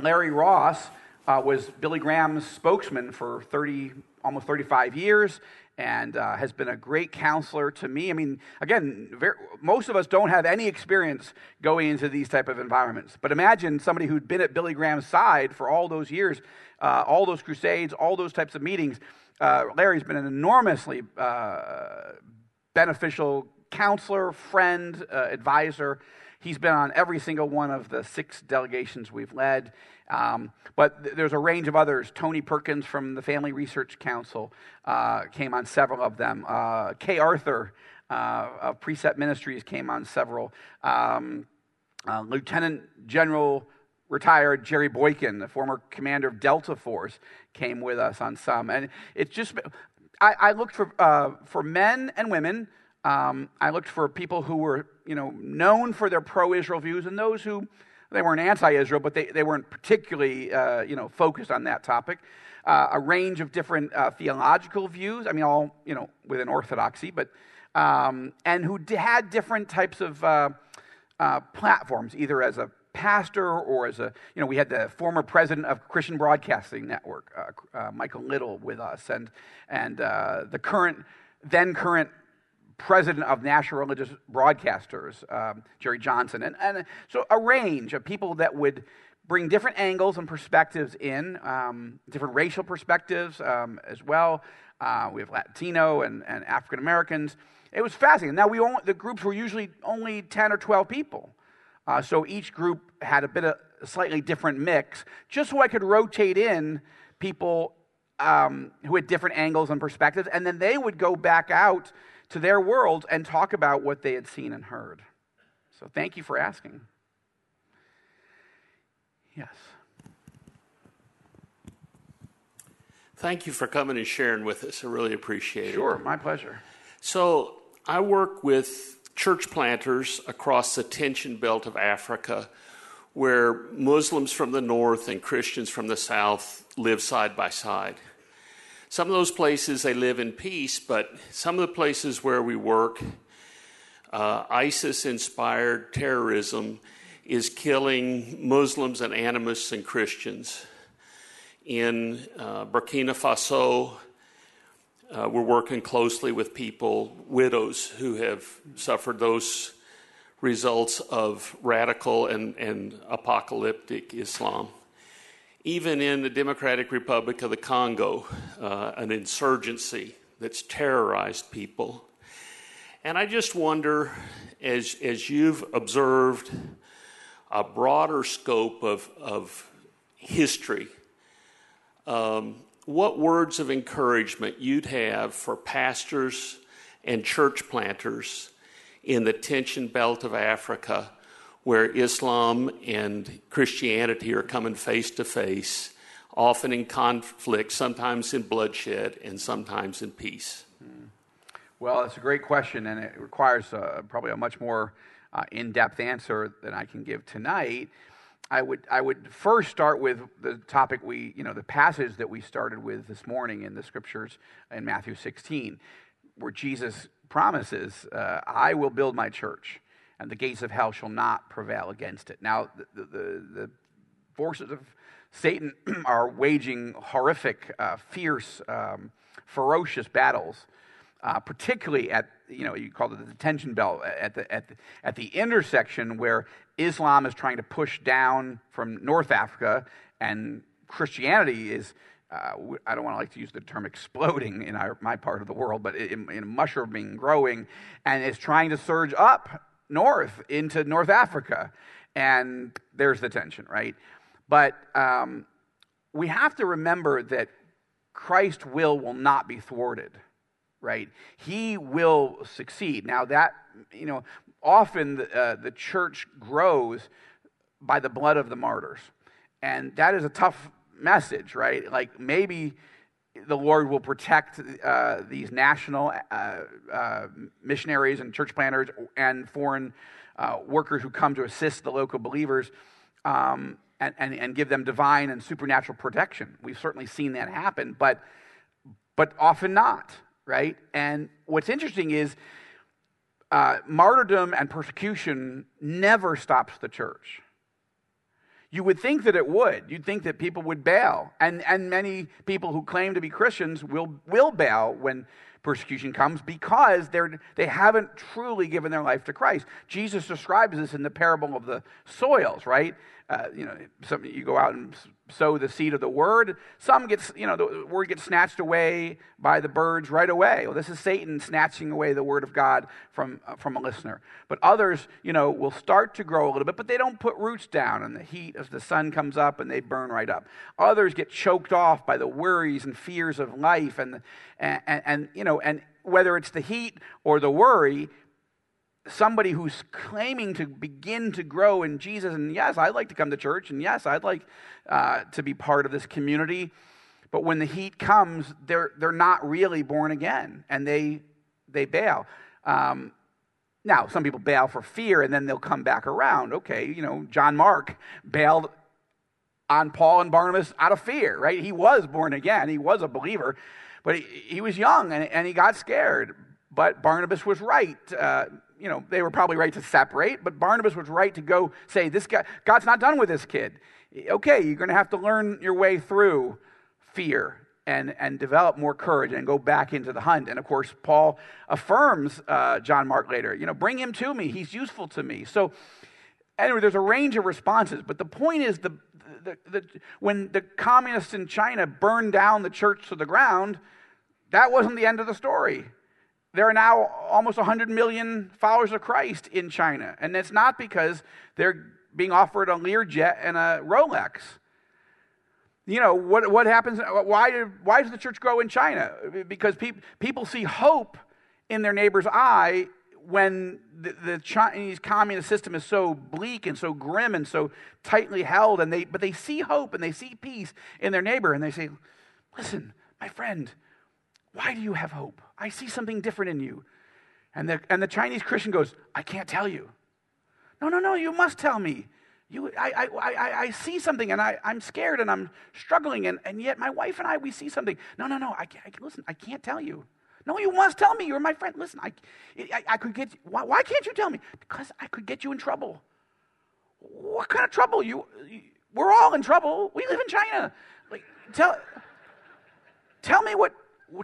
Larry Ross uh, was Billy Graham's spokesman for 30, almost 35 years and uh, has been a great counselor to me. I mean, again, very, most of us don't have any experience going into these type of environments. But imagine somebody who'd been at Billy Graham's side for all those years, uh, all those crusades, all those types of meetings. Uh, Larry's been an enormously uh, beneficial counselor, friend, uh, advisor. He's been on every single one of the six delegations we've led. Um, but th- there's a range of others. Tony Perkins from the Family Research Council uh, came on several of them. Uh, Kay Arthur uh, of Precept Ministries came on several. Um, uh, Lieutenant General retired Jerry Boykin, the former commander of Delta Force, came with us on some. And it's just, I, I looked for, uh, for men and women. Um, I looked for people who were, you know, known for their pro-Israel views and those who they weren't anti-Israel, but they, they weren't particularly, uh, you know, focused on that topic. Uh, a range of different uh, theological views. I mean, all you know within Orthodoxy, but um, and who had different types of uh, uh, platforms, either as a pastor or as a, you know, we had the former president of Christian Broadcasting Network, uh, uh, Michael Little, with us, and, and uh, the current, then current president of National Religious Broadcasters, um, Jerry Johnson. And, and so a range of people that would bring different angles and perspectives in, um, different racial perspectives um, as well. Uh, we have Latino and, and African Americans. It was fascinating. Now, we only, the groups were usually only 10 or 12 people. Uh, so each group had a bit of a slightly different mix, just so I could rotate in people um, who had different angles and perspectives, and then they would go back out to their world and talk about what they had seen and heard. So thank you for asking. Yes. Thank you for coming and sharing with us. I really appreciate Sure, it. Sure, my pleasure. So, I work with church planters across the tension belt of Africa where Muslims from the north and Christians from the south live side by side. Some of those places they live in peace, but some of the places where we work, uh, ISIS inspired terrorism is killing Muslims and animists and Christians. In uh, Burkina Faso, uh, we're working closely with people, widows who have suffered those results of radical and, and apocalyptic Islam. Even in the Democratic Republic of the Congo, uh, an insurgency that's terrorized people. And I just wonder, as, as you've observed a broader scope of, of history, um, what words of encouragement you'd have for pastors and church planters in the tension belt of Africa where Islam and Christianity are coming face to face, often in conflict, sometimes in bloodshed, and sometimes in peace? Well, it's a great question, and it requires uh, probably a much more uh, in depth answer than I can give tonight. I would, I would first start with the topic we, you know, the passage that we started with this morning in the scriptures in Matthew 16, where Jesus promises, uh, I will build my church, and the gates of hell shall not prevail against it. Now, the, the, the forces of Satan are waging horrific, uh, fierce, um, ferocious battles. Uh, particularly at you know you call it the detention belt at the, at the at the intersection where Islam is trying to push down from North Africa and Christianity is uh, I don't want to like to use the term exploding in our, my part of the world, but in, in mushrooming, growing, and is trying to surge up north into North Africa, and there's the tension, right? But um, we have to remember that Christ's will will not be thwarted right? He will succeed. Now, that, you know, often the, uh, the church grows by the blood of the martyrs. And that is a tough message, right? Like maybe the Lord will protect uh, these national uh, uh missionaries and church planters and foreign uh, workers who come to assist the local believers. Um, and, and, and give them divine and supernatural protection. We've certainly seen that happen, but, but often not right? And what's interesting is uh, martyrdom and persecution never stops the church. You would think that it would. You'd think that people would bail. And, and many people who claim to be Christians will, will bow when persecution comes because they're, they haven't truly given their life to Christ. Jesus describes this in the parable of the soils, right? Uh, you know, some, you go out and sow the seed of the word. Some gets, you know, the word gets snatched away by the birds right away. Well, this is Satan snatching away the word of God from, uh, from a listener. But others, you know, will start to grow a little bit, but they don't put roots down in the heat as the sun comes up and they burn right up. Others get choked off by the worries and fears of life and, and, and, and you know, and whether it's the heat or the worry, somebody who's claiming to begin to grow in Jesus, and yes, I'd like to come to church, and yes, I'd like uh, to be part of this community, but when the heat comes, they're, they're not really born again, and they, they bail. Um, now, some people bail for fear, and then they'll come back around. Okay, you know, John Mark bailed on Paul and Barnabas out of fear, right? He was born again, he was a believer, but he, he was young and, and he got scared. But Barnabas was right. Uh, you know, they were probably right to separate, but Barnabas was right to go say, this guy, God's not done with this kid. Okay, you're going to have to learn your way through fear and, and develop more courage and go back into the hunt. And of course, Paul affirms uh, John Mark later, you know, bring him to me. He's useful to me. So, anyway, there's a range of responses. But the point is, the, the, the, when the communists in China burned down the church to the ground, that wasn't the end of the story. There are now almost 100 million followers of Christ in China. And it's not because they're being offered a Learjet and a Rolex. You know, what, what happens? Why, why does the church grow in China? Because pe- people see hope in their neighbor's eye when the, the, Chinese communist system is so bleak and so grim and so tightly held, and they, but they see hope and they see peace in their neighbor, and they say, Listen, my friend, why do you have hope? I see something different in you. And the, and the Chinese Christian goes, I can't tell you. No, no, no, you must tell me. You, I, I, I, I see something and I, I'm scared and I'm struggling, and, and yet my wife and I, we see something. No, no, no, I, I, listen, I can't tell you. No, you must tell me. You're my friend. Listen, I, I, I could get, why, why can't you tell me? Because I could get you in trouble. What kind of trouble? You, you we're all in trouble. We live in China. Like, tell, tell me what,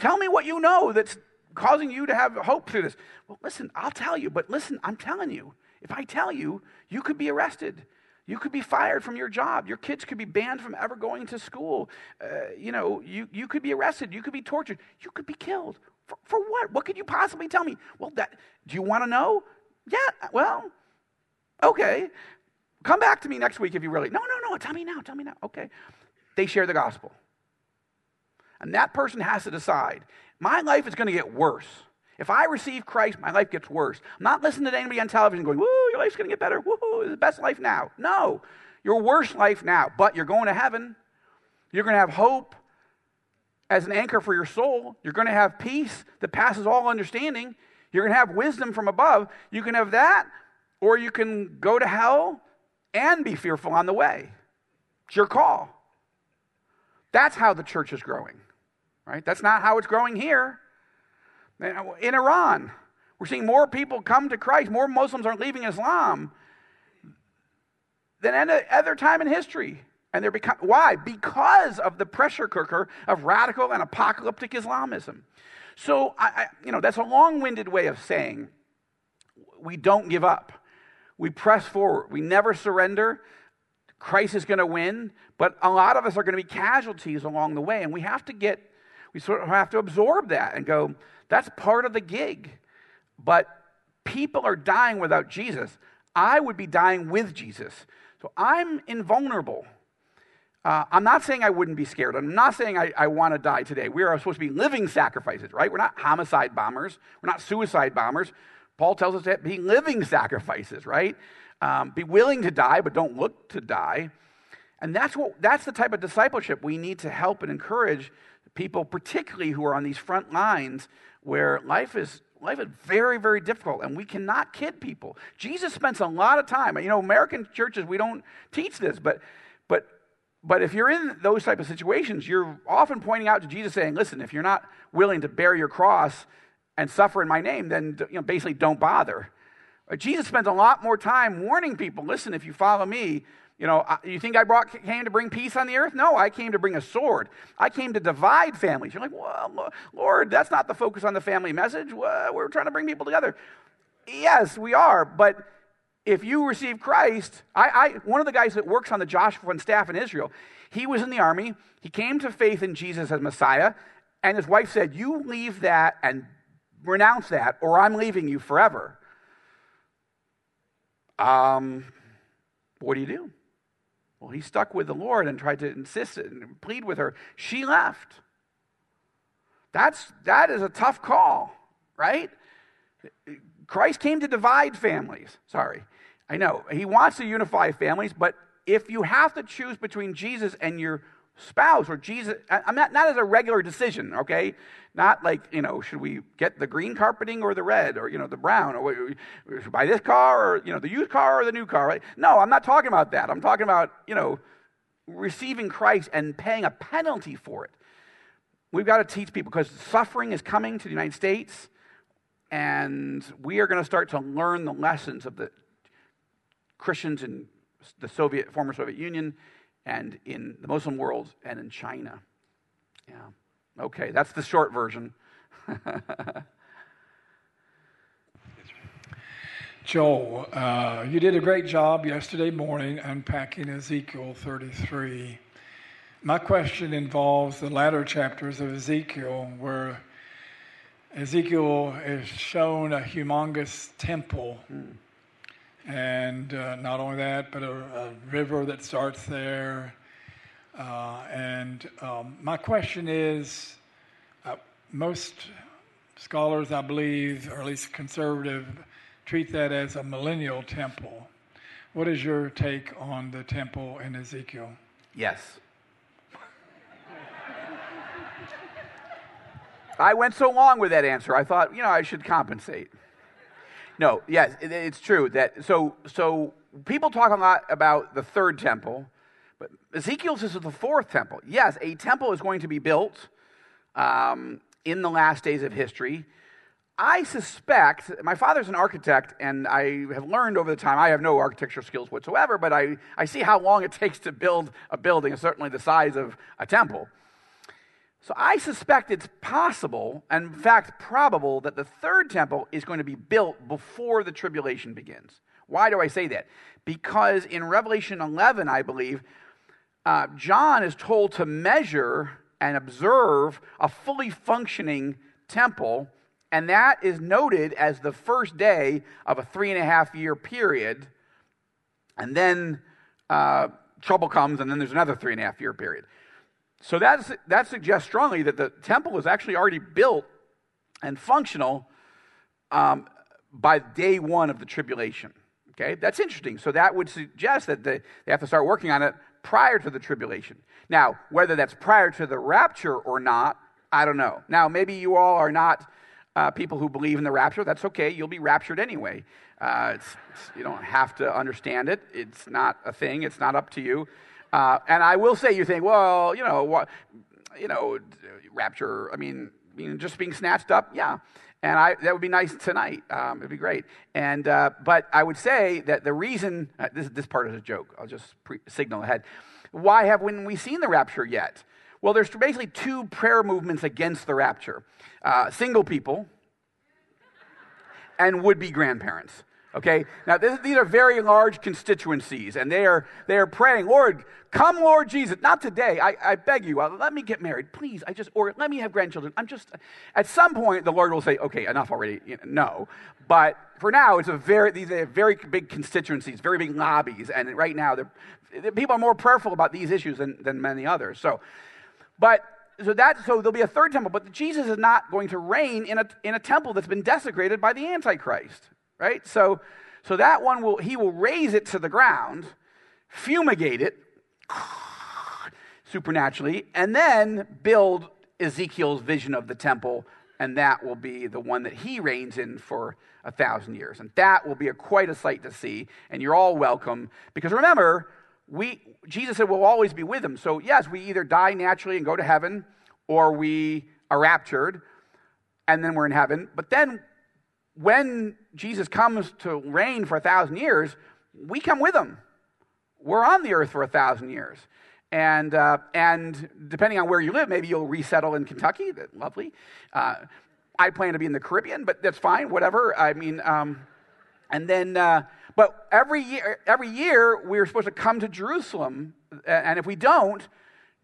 Tell me what you know that's causing you to have hope through this. Well, listen, I'll tell you, but listen, I'm telling you. If I tell you, you could be arrested. You could be fired from your job. Your kids could be banned from ever going to school. Uh, you know, you, you could be arrested. You could be tortured. You could be killed. For, for what? What could you possibly tell me? Well, that, do you want to know? Yeah, well, okay. Come back to me next week if you really. No, no, no. Tell me now. Tell me now. Okay. They share the gospel. And that person has to decide my life is going to get worse. If I receive Christ, my life gets worse. I'm not listening to anybody on television going, woo, your life's going to get better. Woo, it's the best life now. No, your worst life now, but you're going to heaven. You're going to have hope as an anchor for your soul. You're going to have peace that passes all understanding. You're going to have wisdom from above. You can have that, or you can go to hell and be fearful on the way. It's your call. That's how the church is growing, right? That's not how it's growing here. Uh, in Iran, we're seeing more people come to Christ, more Muslims are leaving Islam than any other time in history. And they're become, why? Because of the pressure cooker of radical and apocalyptic Islamism. So, I, I, you know, that's a long winded way of saying we don't give up. We press forward. We never surrender. Christ is going to win, but a lot of us are going to be casualties along the way, and we have to get, we sort of have to absorb that and go, that's part of the gig. But people are dying without Jesus. I would be dying with Jesus. So I'm invulnerable. Uh, I'm not saying I wouldn't be scared. I'm not saying I, I want to die today. We are supposed to be living sacrifices, right? We're not homicide bombers. We're not suicide bombers. Paul tells us to be living sacrifices, right? Um, be willing to die, but don't look to die. And that's, what, that's the type of discipleship we need to help and encourage people, particularly who are on these front lines where life is, life is very, very difficult and we cannot kid people. Jesus spends a lot of time. You know, American churches, we don't teach this, but, but, but if you're in those type of situations, you're often pointing out to Jesus saying, listen, if you're not willing to bear your cross and suffer in my name, then you know, basically don't bother. Uh, Jesus spends a lot more time warning people listen, if you follow me, you know, you think I brought, came to bring peace on the earth? No, I came to bring a sword. I came to divide families. You're like, well, Lord, that's not the focus on the family message. We're trying to bring people together. Yes, we are, but if you receive Christ, I, I, one of the guys that works on the Joshua Fund staff in Israel, he was in the army. He came to faith in Jesus as Messiah, and his wife said, "You leave that and renounce that, or I'm leaving you forever." Um, what do you do? Well, he stuck with the Lord and tried to insist and plead with her. She left. That's that is a tough call, right? Christ came to divide families. Sorry. I know. He wants to unify families, but if you have to choose between Jesus and your spouse or Jesus, I'm not, not as a regular decision, okay? Not like, you know, should we get the green carpeting or the red or, you know, the brown or buy this car or, you know, the used car or the new car, right? No, I'm not talking about that. I'm talking about, you know, receiving Christ and paying a penalty for it. We've got to teach people because suffering is coming to the United States and we are going to start to learn the lessons of the Christians in the Soviet, former Soviet Union and in the Muslim world and in China. Yeah. Okay, that's the short version. Joel, uh, you did a great job yesterday morning unpacking Ezekiel 33. My question involves the latter chapters of Ezekiel, where Ezekiel is shown a humongous temple. Mm. And uh, not only that, but a, a, river that starts there. Uh, and um, my question is uh, most scholars, I believe, or at least conservative, treat that as a millennial temple. What is your take on the temple in Ezekiel? Yes. I went so long with that answer, I thought, you know, I should compensate. No, yes, it, it's true that so so people talk a lot about the third temple, but Ezekiel's is the fourth temple. Yes, a temple is going to be built um, in the last days of history. I suspect my father's an architect, and I have learned over the time I have no architectural skills whatsoever, but I, I see how long it takes to build a building, certainly the size of a temple. So I suspect it's possible, and in fact, probable, that the third temple is going to be built before the tribulation begins. Why do I say that? Because in Revelation 11, I believe, uh, John is told to measure and observe a fully functioning temple, and that is noted as the first day of a three and a half year period. And then uh, trouble comes, and then there's another three and a half year period. So that's, that suggests strongly that the temple was actually already built and functional um, by day one of the tribulation. Okay, that's interesting. So that would suggest that they, they have to start working on it prior to the tribulation. Now, whether that's prior to the rapture or not, I don't know. Now, maybe you all are not uh, people who believe in the rapture. That's okay. You'll be raptured anyway. Uh, it's, it's, you don't have to understand it. It's not a thing. It's not up to you. Uh, and I will say, you think, well, you know, what, you know, rapture. I mean, you know, just being snatched up, yeah. And I, that would be nice tonight. Um, it'd be great. And uh, but I would say that the reason uh, this this part is a joke. I'll just pre- signal ahead. Why haven't we seen the rapture yet? Well, there's basically two prayer movements against the rapture: uh, single people and would-be grandparents. Okay? Now, this, these are very large constituencies, and they are, they are praying, Lord, come, Lord Jesus. Not today. I, I beg you, uh, let me get married, please. I just, or let me have grandchildren. I'm just, at some point, the Lord will say, okay, enough already. No. But for now, it's a very, these are very big constituencies, very big lobbies, and right now, people are more prayerful about these issues than, than many others. So, but so that so there'll be a third temple, but Jesus is not going to reign in a in a temple that's been desecrated by the Antichrist right? So, so that one will, he will raze it to the ground, fumigate it supernaturally, and then build Ezekiel's vision of the temple, and that will be the one that he reigns in for a thousand years. And that will be a, quite a sight to see, and you're all welcome. Because remember, we, Jesus said we'll always be with him. So, yes, we either die naturally and go to heaven, or we are raptured, and then we're in heaven. But then when Jesus comes to reign for a thousand years, we come with him. We're on the earth for a thousand years. And, uh, and depending on where you live, maybe you'll resettle in Kentucky. Lovely. Uh, I plan to be in the Caribbean, but that's fine, whatever. I mean, um, and then, uh, but every year, every year we're supposed to come to Jerusalem, and if we don't,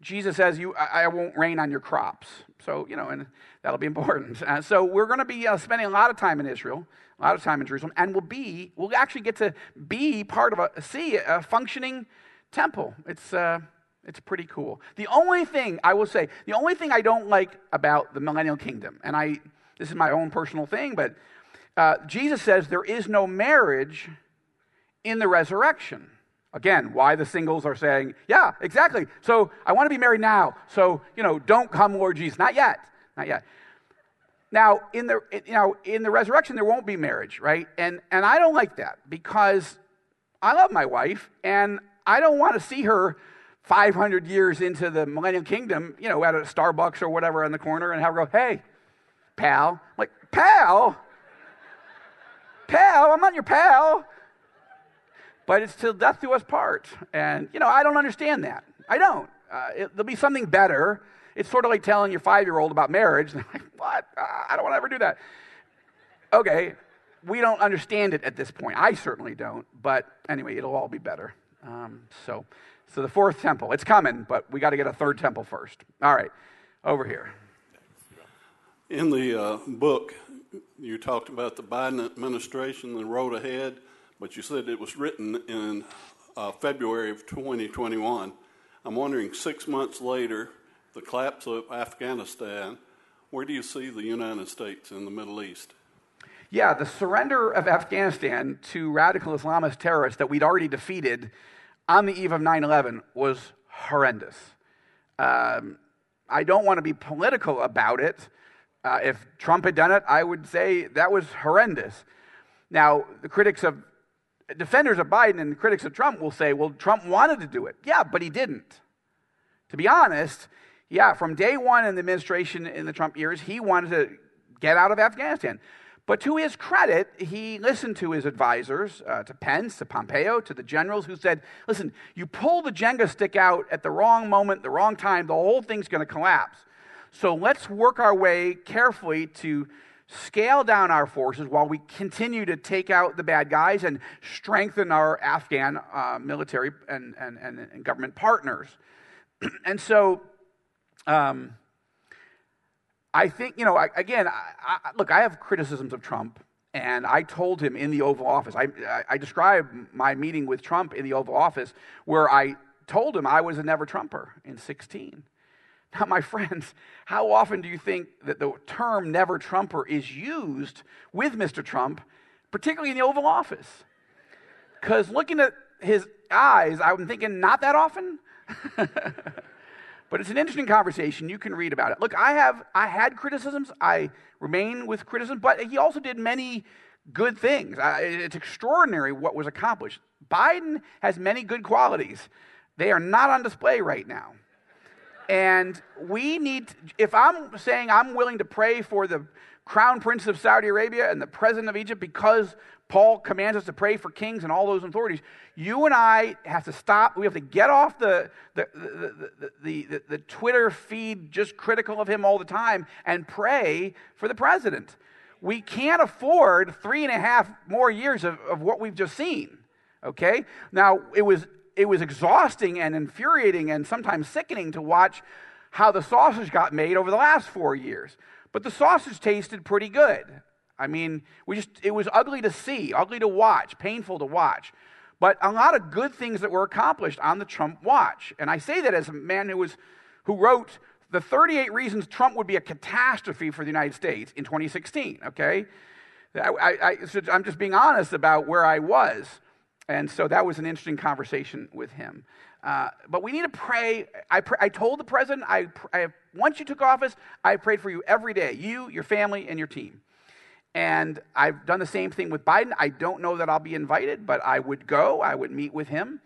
Jesus says, "You, I, I won't rain on your crops." So you know, and that'll be important. Uh, so we're going to be uh, spending a lot of time in Israel, a lot of time in Jerusalem, and we'll be, we'll actually get to be part of a see a functioning temple. It's. Uh, it's pretty cool. The only thing I will say, the only thing I don't like about the millennial kingdom, and I, this is my own personal thing, but uh, Jesus says there is no marriage in the resurrection. Again, why the singles are saying, yeah, exactly. So I want to be married now. So, you know, don't come, Lord Jesus. Not yet. Not yet. Now, in the, you know, in the resurrection, there won't be marriage, right? And, and I don't like that because I love my wife and I don't want to see her 500 years into the millennial kingdom, you know, at a Starbucks or whatever on the corner and have her go, hey, pal. I'm like, pal? Pal? I'm not your pal but it's till death do us part. And, you know, I don't understand that. I don't. Uh, it, there'll be something better. It's sort of like telling your five year old about marriage. like, what? Uh, I don't want to ever do that. Okay, we don't understand it at this point. I certainly don't. But anyway, it'll all be better. Um, so, so the fourth temple, it's coming, but we got to get a third temple first. All right, over here. In the uh, book, you talked about the Biden administration, the road ahead but you said it was written in uh, February of 2021. I'm wondering, six months later, the collapse of Afghanistan, where do you see the United States in the Middle East? Yeah, the surrender of Afghanistan to radical Islamist terrorists that we'd already defeated on the eve of 9 11 was horrendous. Um, I don't want to be political about it. Uh, if Trump had done it, I would say that was horrendous. Now, the critics of defenders of Biden and critics of Trump will say, well, Trump wanted to do it. Yeah, but he didn't. To be honest, yeah, from day one in the administration in the Trump years, he wanted to get out of Afghanistan. But to his credit, he listened to his advisors, uh, to Pence, to Pompeo, to the generals who said, listen, you pull the Jenga stick out at the wrong moment, the wrong time, the whole thing's going to collapse. So let's work our way carefully to scale down our forces while we continue to take out the bad guys and strengthen our Afghan uh, military and, and, and, government partners. and so, um, I think, you know, I, again, I, I, look, I have criticisms of Trump, and I told him in the Oval Office, I, I described my meeting with Trump in the Oval Office where I told him I was a never Trumper in 16. Now, my friends, how often do you think that the term never Trumper is used with Mr. Trump, particularly in the Oval Office? Because looking at his eyes, I'm thinking not that often. but it's an interesting conversation. You can read about it. Look, I have I had criticisms. I remain with criticism, but he also did many good things. it's extraordinary what was accomplished. Biden has many good qualities. They are not on display right now. And we need, if I'm saying I'm willing to pray for the crown prince of Saudi Arabia and the president of Egypt because Paul commands us to pray for kings and all those authorities, you and I have to stop. We have to get off the, the, the, the, the, Twitter feed just critical of him all the time and pray for the president. We can't afford three and a half more years of, of what we've just seen. Okay? Now, it was it was exhausting and infuriating and sometimes sickening to watch how the sausage got made over the last four years. But the sausage tasted pretty good. I mean, we just it was ugly to see, ugly to watch, painful to watch. But a lot of good things that were accomplished on the Trump watch. And I say that as a man who was who wrote the 38 reasons Trump would be a catastrophe for the United States in 2016, okay? i i i i'm just being honest about where I was. And so that was an interesting conversation with him. Uh, but we need to pray. I, pr- I told the president, I, pr- I, once you took office, I prayed for you every day, you, your family, and your team. And I've done the same thing with Biden. I don't know that I'll be invited, but I would go. I would meet with him.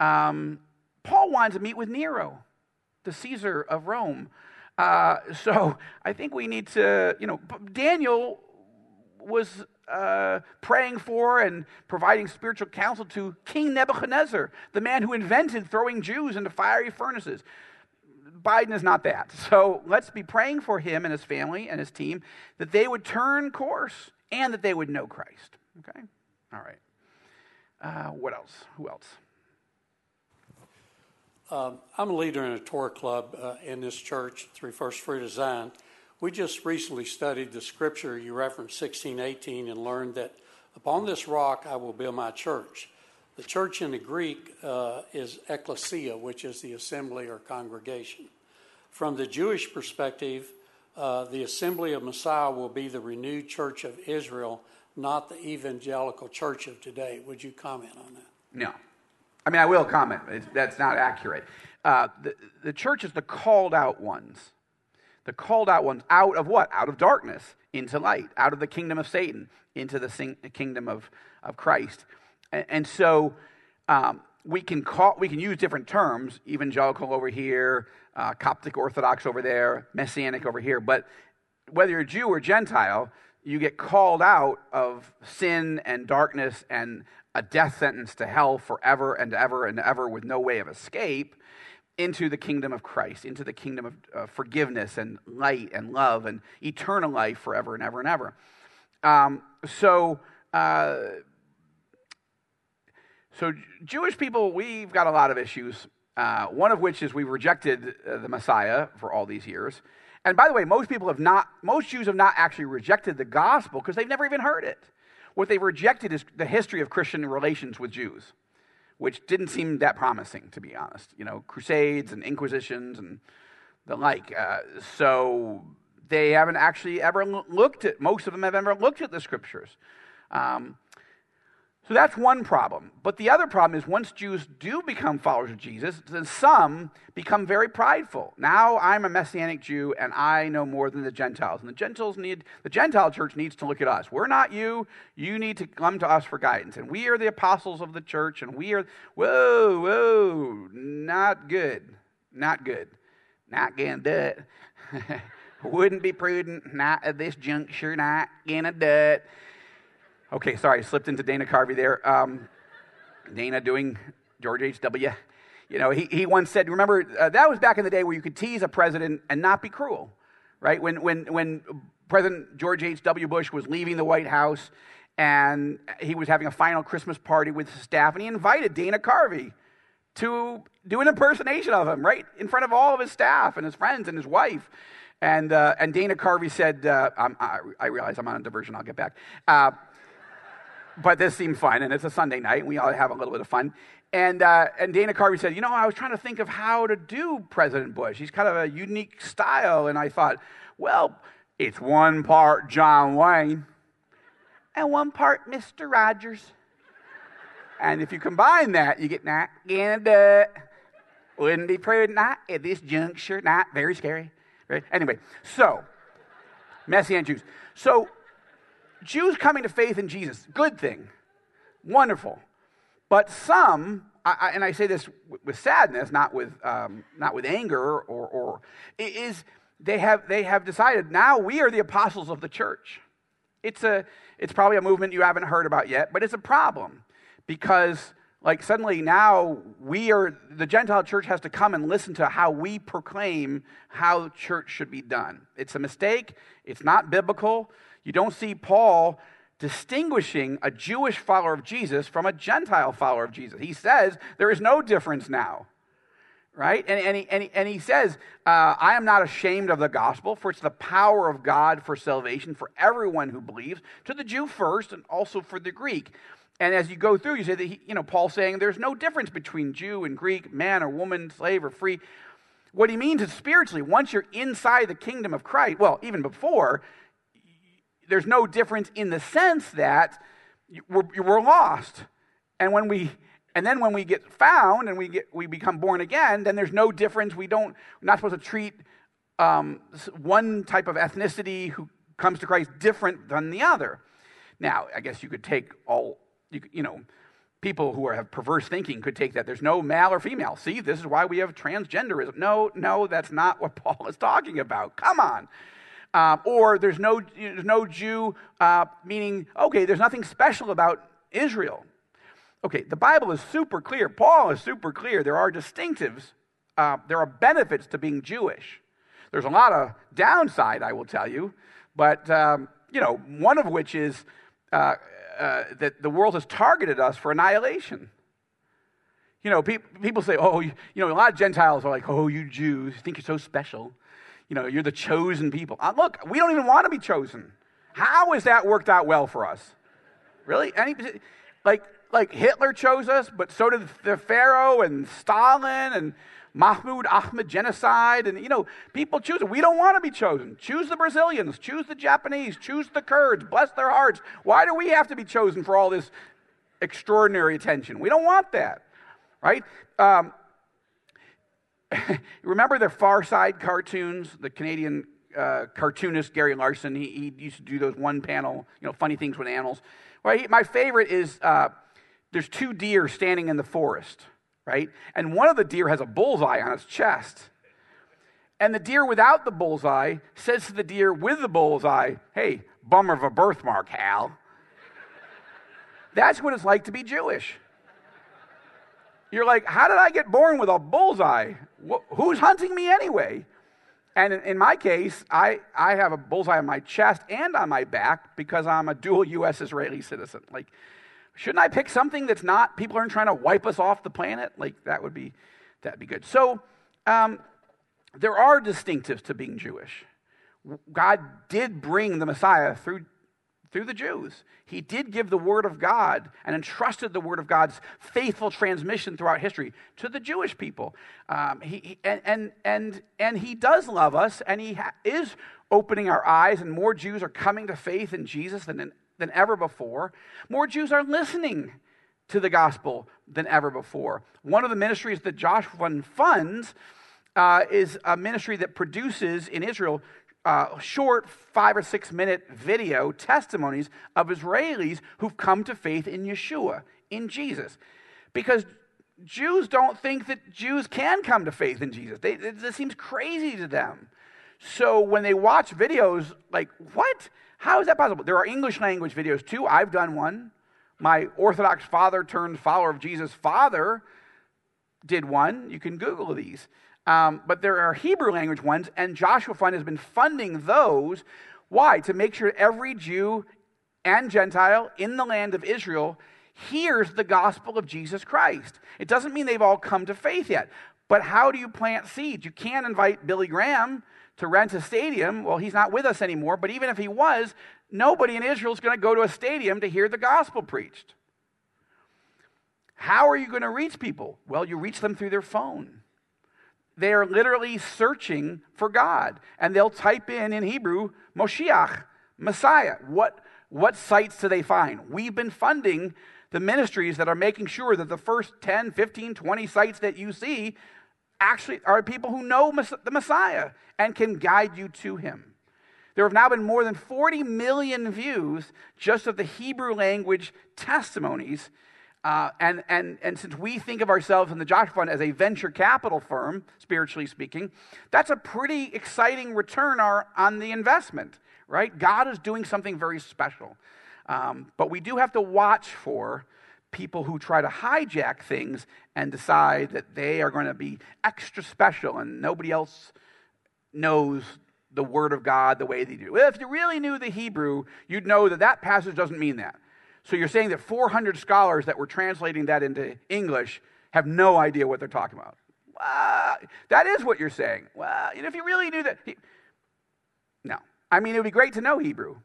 Um, Paul wanted to meet with Nero, the Caesar of Rome. Uh, so I think we need to, you know, Daniel was uh, praying for and providing spiritual counsel to King Nebuchadnezzar, the man who invented throwing Jews into fiery furnaces. Biden is not that. So let's be praying for him and his family and his team that they would turn course and that they would know Christ. Okay? All right. Uh, what else? Who else? Um, I'm a leader in a Torah club uh, in this church through First of Zion. We just recently studied the scripture you referenced, 1618, and learned that upon this rock I will build my church. The church in the Greek uh, is ecclesia, which is the assembly or congregation. From the Jewish perspective, uh, the assembly of Messiah will be the renewed church of Israel, not the evangelical church of today. Would you comment on that? No. I mean, I will comment. It's, that's not accurate. Uh, the, the church is the called out ones. The called out ones out of what? Out of darkness into light, out of the kingdom of Satan into the kingdom of, of Christ. And, and so um, we, can call, we can use different terms, evangelical over here, uh, Coptic Orthodox over there, Messianic over here. But whether you're Jew or Gentile, you get called out of sin and darkness and a death sentence to hell forever and ever and ever with no way of escape into the kingdom of Christ, into the kingdom of uh, forgiveness and light and love and eternal life forever and ever and ever. Um, so, uh, so Jewish people, we've got a lot of issues. Uh, one of which is we've rejected uh, the Messiah for all these years. And by the way, most people have not, most Jews have not actually rejected the gospel because they've never even heard it. What they've rejected is the history of Christian relations with Jews, which didn't seem that promising, to be honest. You know, crusades and inquisitions and the like. Uh, so they haven't actually ever looked at, most of them have ever looked at the scriptures. Um, so that's one problem. But the other problem is once Jews do become followers of Jesus, then some become very prideful. Now I'm a messianic Jew and I know more than the Gentiles. And the Gentiles need the Gentile church needs to look at us. We're not you. You need to come to us for guidance. And we are the apostles of the church and we are whoa, whoa, not good. Not good. Not gonna do it. Wouldn't be prudent, not at this juncture, not gonna do it. Okay, sorry, I slipped into Dana Carvey there. Um, Dana doing George H.W. You know, he, he once said, remember, uh, that was back in the day where you could tease a president and not be cruel, right? When, when, when President George H.W. Bush was leaving the White House and he was having a final Christmas party with his staff, and he invited Dana Carvey to do an impersonation of him, right? In front of all of his staff and his friends and his wife. And, uh, and Dana Carvey said, uh, I, I, realize I'm on a diversion, I'll get back. But this seemed fun, and it's a Sunday night, and we all have a little bit of fun. And, uh, and Dana Carvey said, You know, I was trying to think of how to do President Bush. He's kind of a unique style. And I thought, Well, it's one part John Wayne and one part Mr. Rogers. And if you combine that, you get not gonna. Wouldn't be prudent not at this juncture, not very scary. Right? Anyway, so Messianic Jews. So Jews coming to faith in Jesus, good thing, wonderful. But some, I, I, and I say this with sadness, not with, um, not with anger, or, or is they have, they have decided now we are the apostles of the church. It's, a, it's probably a movement you haven't heard about yet, but it's a problem because like suddenly now we are the gentile church has to come and listen to how we proclaim how church should be done it's a mistake it's not biblical you don't see Paul distinguishing a Jewish follower of Jesus from a Gentile follower of Jesus. He says there is no difference now. Right? And, and, he, and, he, and he says, uh, I am not ashamed of the gospel, for it's the power of God for salvation for everyone who believes, to the Jew first and also for the Greek. And as you go through, you say that, he, you know, Paul's saying there's no difference between Jew and Greek, man or woman, slave or free. What he means is spiritually, once you're inside the kingdom of Christ, well, even before, there's no difference in the sense that we're, we're lost. And when we and then when we get found and we get we become born again, then there's no difference. We don't we're not supposed to treat um, one type of ethnicity who comes to Christ different than the other. Now, I guess you could take all you, you know people who are, have perverse thinking could take that. There's no male or female. See, this is why we have transgenderism. No, no, that's not what Paul is talking about. Come on. Um, or there's no, there's no Jew, uh, meaning, okay, there's nothing special about Israel. Okay, the Bible is super clear. Paul is super clear. There are distinctives, uh, there are benefits to being Jewish. There's a lot of downside, I will tell you, but um, you know, one of which is uh, uh, that the world has targeted us for annihilation. You know, pe- people say, oh, you, you, know, a lot of Gentiles are like, oh, you Jews, you think you're so special. You know, you're the chosen people. Uh, look, we don't even want to be chosen. How has that worked out well for us? Really? Any, like, like Hitler chose us, but so did the Pharaoh and Stalin and Mahmoud Ahmadinejad. And, you know, people choose. We don't want to be chosen. Choose the Brazilians, choose the Japanese, choose the Kurds, bless their hearts. Why do we have to be chosen for all this extraordinary attention? We don't want that, right? Um, remember the Far Side cartoons, the Canadian uh, cartoonist Gary Larson? He, he, used to do those one panel, you know, funny things with animals. My favorite is uh, there's two deer standing in the forest, right? And one of the deer has a bullseye on its chest. And the deer without the bullseye says to the deer with the bullseye, Hey, bummer of a birthmark, Hal. That's what it's like to be Jewish. You're like, How did I get born with a bullseye? Who's hunting me anyway? And in, my case, I, I have a bullseye on my chest and on my back because I'm a dual U.S. Israeli citizen. Like, Shouldn't I pick something that's not, people aren't trying to wipe us off the planet? Like, that would be, that'd be good. So, um, there are distinctives to being Jewish. God did bring the Messiah through, through the Jews. He did give the Word of God and entrusted the Word of God's faithful transmission throughout history to the Jewish people. Um, he, and, and, and, and He does love us, and He ha- is opening our eyes, and more Jews are coming to faith in Jesus than than ever before. More Jews are listening to the gospel than ever before. One of the ministries that Joshua Fund funds uh, is a ministry that produces in Israel uh, short five or six minute video testimonies of Israelis who've come to faith in Yeshua, in Jesus. Because Jews don't think that Jews can come to faith in Jesus. They, it, it seems crazy to them. So when they watch videos like, what? How is that possible? There are English language videos too. I've done one. My Orthodox father turned follower of Jesus father did one. You can Google these. Um, but there are Hebrew language ones, and Joshua Fund has been funding those. Why? To make sure every Jew and Gentile in the land of Israel hears the gospel of Jesus Christ. It doesn't mean they've all come to faith yet. But how do you plant seeds? You can't invite Billy Graham to rent a stadium. Well, he's not with us anymore, but even if he was, nobody in Israel is going to go to a stadium to hear the gospel preached. How are you going to reach people? Well, you reach them through their phone. They are literally searching for God, and they'll type in in Hebrew, Moshiach, Messiah. What, what sites do they find? We've been funding the ministries that are making sure that the first 10, 15, 20 sites that you see actually are people who know the Messiah and can guide you to him. There have now been more than 40 million views just of the Hebrew language testimonies. Uh, and, and, and since we think of ourselves in the Joshua Fund as a venture capital firm, spiritually speaking, that's a pretty exciting return our, on the investment, right? God is doing something very special. Um, but we do have to watch for people who try to hijack things and decide that they are going to be extra special and nobody else knows the Word of God the way they do. If you really knew the Hebrew, you'd know that that passage doesn't mean that. So you're saying that 400 scholars that were translating that into English have no idea what they're talking about. That is what you're saying. Know, if you really knew that. He... No. I mean, it would be great to know Hebrew.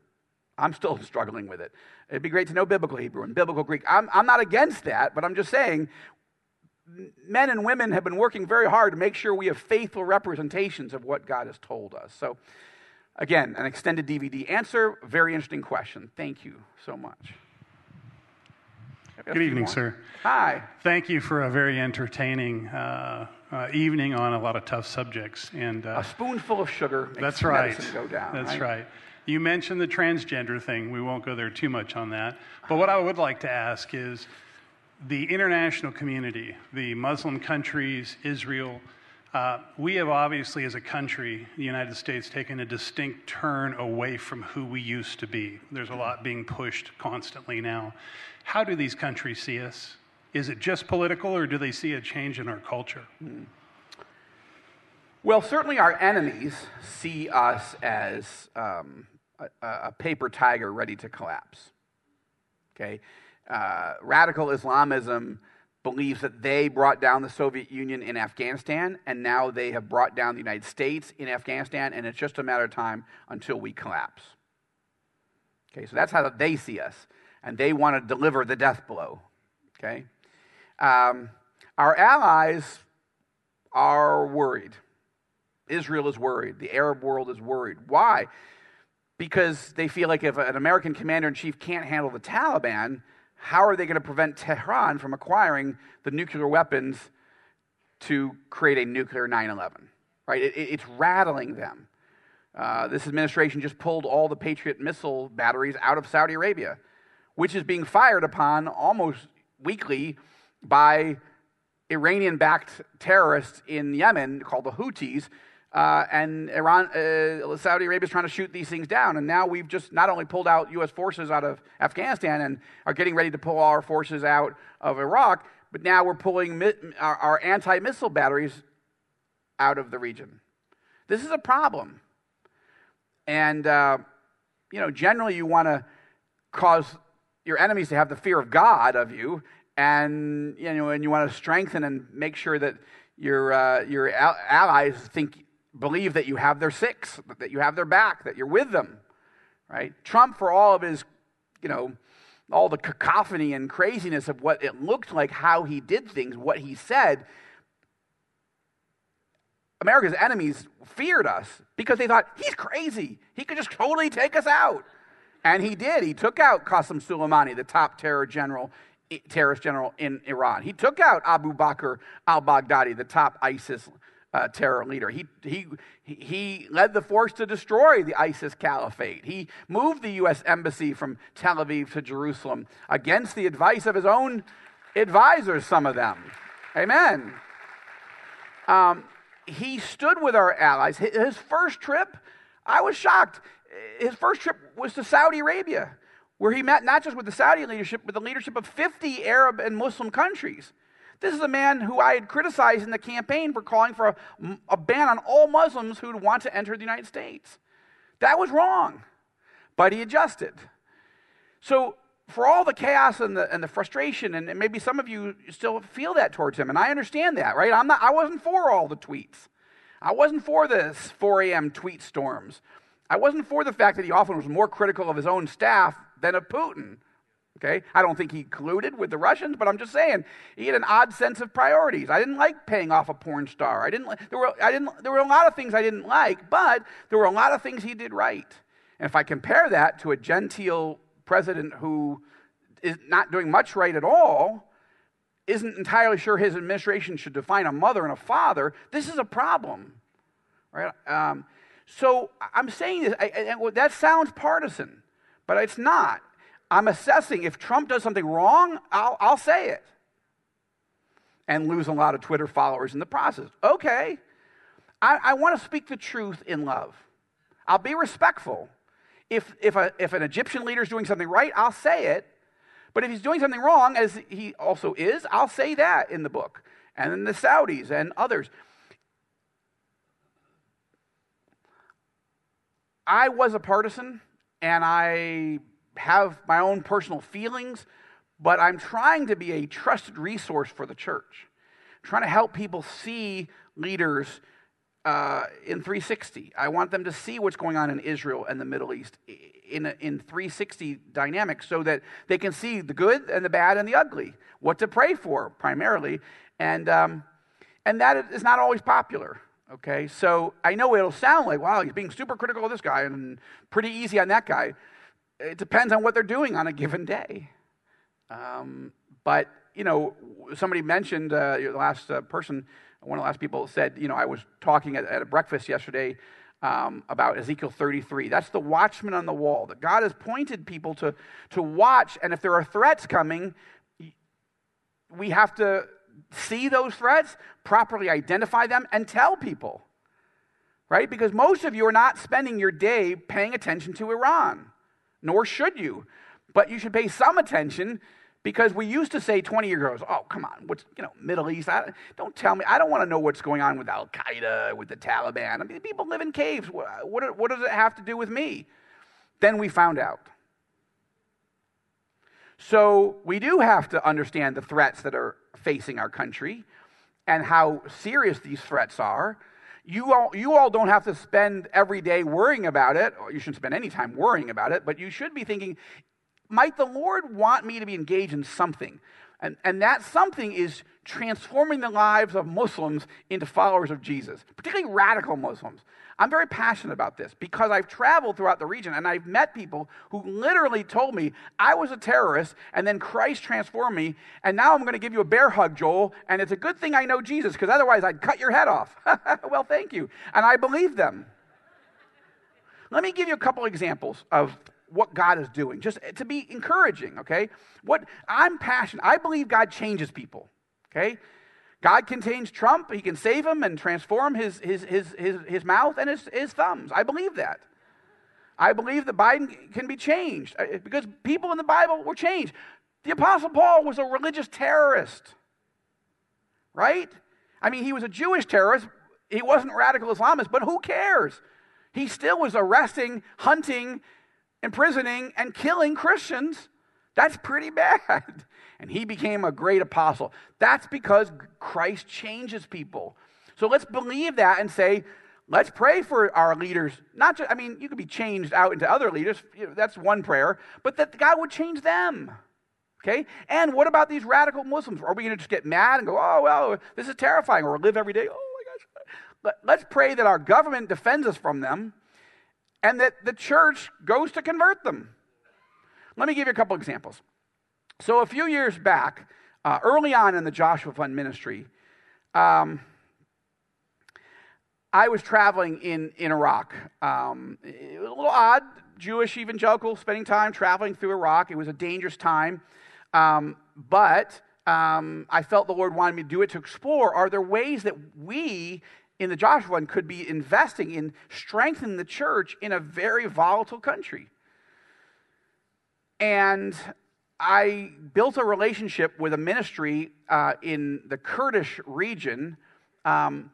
I'm still struggling with it. It'd be great to know biblical Hebrew and biblical Greek. I'm, I'm not against that, but I'm just saying men and women have been working very hard to make sure we have faithful representations of what God has told us. So, again, an extended DVD answer. Very interesting question. Thank you so much. Good evening, sir. Hi. Thank you for a very entertaining uh, uh, evening on a lot of tough subjects. And uh, a spoonful of sugar makes that's right. go down. That's right? right. You mentioned the transgender thing. We won't go there too much on that. But what I would like to ask is the international community, the Muslim countries, Israel, Uh, we have obviously, as a country, the United States, taken a distinct turn away from who we used to be. There's a lot being pushed constantly now. How do these countries see us? Is it just political, or do they see a change in our culture? Hmm. Well, certainly our enemies see us as um, a, a, paper tiger ready to collapse. Okay? Uh, radical Islamism believes that they brought down the Soviet Union in Afghanistan, and now they have brought down the United States in Afghanistan, and it's just a matter of time until we collapse. Okay, so that's how they see us, and they want to deliver the death blow. Okay? Um, our allies are worried. Israel is worried. The Arab world is worried. Why? Because they feel like if an American commander in chief can't handle the Taliban, how are they going to prevent Tehran from acquiring the nuclear weapons to create a nuclear 9 11? Right? It, it's rattling them. Uh, this administration just pulled all the Patriot missile batteries out of Saudi Arabia, which is being fired upon almost weekly by Iranian backed terrorists in Yemen called the Houthis uh, and Iran, uh, Saudi Arabia is trying to shoot these things down. And now we've just not only pulled out U.S. forces out of Afghanistan and are getting ready to pull our forces out of Iraq, but now we're pulling mi- our, our anti missile batteries out of the region. This is a problem. And, uh, you know, generally you want to cause your enemies to have the fear of God of you, and, you know, and you want to strengthen and make sure that your, uh, your allies think believe that you have their six, that you have their back, that you're with them, right? Trump, for all of his, you know, all the cacophony and craziness of what it looked like, how he did things, what he said, America's enemies feared us because they thought, he's crazy. He could just totally take us out. And he did. He took out Qasem Soleimani, the top terror general, terrorist general in Iran. He took out Abu Bakr al Baghdadi, the top ISIS uh, terror leader. He, he, he led the force to destroy the ISIS caliphate. He moved the U.S. embassy from Tel Aviv to Jerusalem against the advice of his own advisors, some of them. Amen. Um, he stood with our allies. His first trip, I was shocked. His first trip was to Saudi Arabia, where he met not just with the Saudi leadership, but the leadership of 50 Arab and Muslim countries. This is a man who I had criticized in the campaign for calling for a, a ban on all Muslims who would want to enter the United States. That was wrong, but he adjusted. So, for all the chaos and the, and the frustration, and maybe some of you still feel that towards him, and I understand that, right? I'm not, I wasn't for all the tweets. I wasn't for this 4 a.m. tweet storms. I wasn't for the fact that he often was more critical of his own staff than of Putin. Okay? I don't think he colluded with the Russians, but I'm just saying he had an odd sense of priorities. I didn't like paying off a porn star. I didn't there were I didn't there were a lot of things I didn't like, but there were a lot of things he did right. And if I compare that to a genteel president who is not doing much right at all, isn't entirely sure his administration should define a mother and a father, this is a problem. Right? Um, so I'm saying this, I, I, that sounds partisan, but it's not. I'm assessing if Trump does something wrong, I'll, I'll say it and lose a lot of Twitter followers in the process. Okay, I, I want to speak the truth in love. I'll be respectful. If, if, a, if an Egyptian leader is doing something right, I'll say it. But if he's doing something wrong, as he also is, I'll say that in the book. And then the Saudis and others. I was a partisan, and I have my own personal feelings, but I'm trying to be a trusted resource for the church. I'm trying to help people see leaders uh, in 360. I want them to see what's going on in Israel and the Middle East in, in 360 dynamics so that they can see the good and the bad and the ugly, what to pray for primarily. And, um, and that is not always popular. Okay, so I know it'll sound like, wow, he's being super critical of this guy and pretty easy on that guy it depends on what they're doing on a given day. Um, but, you know, somebody mentioned, uh, the last uh, person, one of the last people said, you know, I was talking at, at a breakfast yesterday um, about Ezekiel 33. That's the watchman on the wall. That God has pointed people to, to watch, and if there are threats coming, we have to see those threats, properly identify them, and tell people. Right? Because most of you are not spending your day paying attention to Iran, nor should you. But you should pay some attention because we used to say 20 years ago, oh, come on, what's, you know, Middle East, I, don't tell me, I don't want to know what's going on with Al Qaeda, with the Taliban. I mean, people live in caves. What, what, what does it have to do with me? Then we found out. So we do have to understand the threats that are facing our country and how serious these threats are. You all, you all don't have to spend every day worrying about it, or you shouldn't spend any time worrying about it, but you should be thinking, might the Lord want me to be engaged in something? And, and that something is transforming the lives of Muslims into followers of Jesus, particularly radical Muslims. I'm very passionate about this because I've traveled throughout the region and I've met people who literally told me I was a terrorist and then Christ transformed me and now I'm going to give you a bear hug, Joel, and it's a good thing I know Jesus because otherwise I'd cut your head off. well, thank you. And I believe them. Let me give you a couple examples of what God is doing, just to be encouraging, okay? What I'm passionate, I believe God changes people, okay? God contains Trump, he can save him and transform his, his, his, his, his mouth and his, his thumbs. I believe that. I believe that Biden can be changed uh, because people in the Bible were changed. The Apostle Paul was a religious terrorist, right? I mean, he was a Jewish terrorist. He wasn't radical Islamist, but who cares? He still was arresting, hunting, imprisoning, and killing Christians. That's pretty bad. And he became a great apostle. That's because Christ changes people. So let's believe that and say, let's pray for our leaders. Not just, I mean, you could be changed out into other leaders. That's one prayer, but that God would change them. Okay? And what about these radical Muslims? Are we going to just get mad and go, oh, well, this is terrifying, or live every day? Oh my gosh. Let's pray that our government defends us from them and that the church goes to convert them. Let me give you a couple examples. So, a few years back, uh, early on in the Joshua Fund ministry, um, I was traveling in, in Iraq. Um, it was a little odd, Jewish evangelical, spending time traveling through Iraq. It was a dangerous time. Um, but um, I felt the Lord wanted me to do it to explore are there ways that we in the Joshua Fund could be investing in strengthening the church in a very volatile country. And I built a relationship with a ministry uh, in the Kurdish region, um,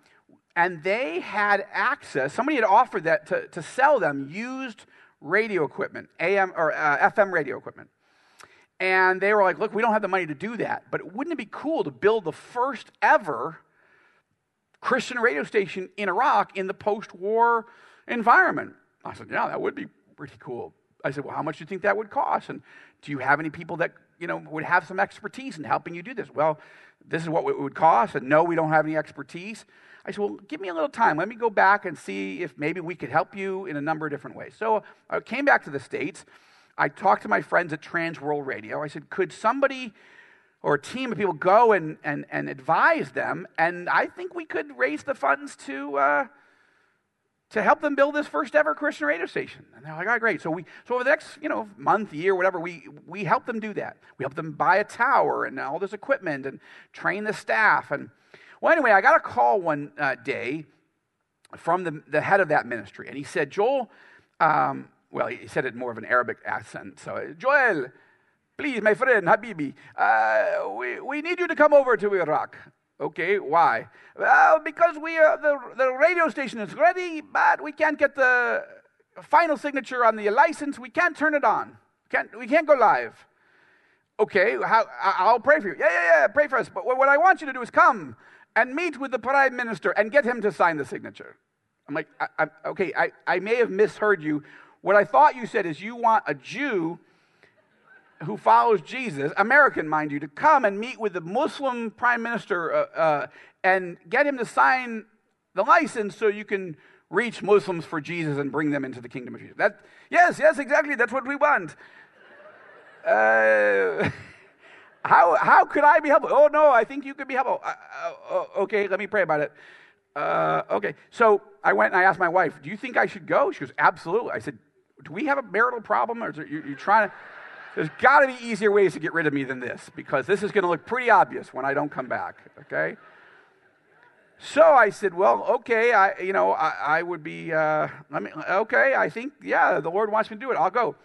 and they had access. Somebody had offered that to, to sell them used radio equipment, AM or uh, FM radio equipment. And they were like, "Look, we don't have the money to do that, but wouldn't it be cool to build the first ever Christian radio station in Iraq in the post war environment. I said, Yeah, that would be pretty cool. I said, Well, how much do you think that would cost? And do you have any people that you know would have some expertise in helping you do this? Well, this is what it would cost. And no, we don't have any expertise. I said, Well, give me a little time. Let me go back and see if maybe we could help you in a number of different ways. So I came back to the States. I talked to my friends at Trans World Radio. I said, Could somebody or a team of people go and, and, and advise them. And I think we could raise the funds to, uh, to help them build this first ever Christian radio station. And they're like, all right, great. So, we, so over the next you know, month, year, whatever, we, we help them do that. We help them buy a tower and all this equipment and train the staff. And well, anyway, I got a call one uh, day from the, the head of that ministry. And he said, Joel, um, well, he said it more of an Arabic accent. So, Joel, Please, my friend, Habibi, uh, we, we need you to come over to Iraq. Okay, why? Well, because we uh, the, the radio station is ready, but we can't get the final signature on the license. We can't turn it on. Can't, we can't go live. Okay, how, I'll pray for you. Yeah, yeah, yeah, pray for us. But what I want you to do is come and meet with the prime minister and get him to sign the signature. I'm like, I, I, okay, I, I may have misheard you. What I thought you said is you want a Jew who follows Jesus, American, mind you, to come and meet with the Muslim prime minister uh, uh, and get him to sign the license so you can reach Muslims for Jesus and bring them into the kingdom of Jesus. That, yes, yes, exactly. That's what we want. Uh, how, how could I be helpful? Oh, no, I think you could be helpful. Uh, uh, okay, let me pray about it. Uh, okay, so I went and I asked my wife, Do you think I should go? She goes, Absolutely. I said, Do we have a marital problem? Or are you, you trying to. There's got to be easier ways to get rid of me than this because this is going to look pretty obvious when I don't come back, okay? So I said, well, okay, I, you know, I, I would be, uh, I mean, okay, I think, yeah, the Lord wants me to do it. I'll go.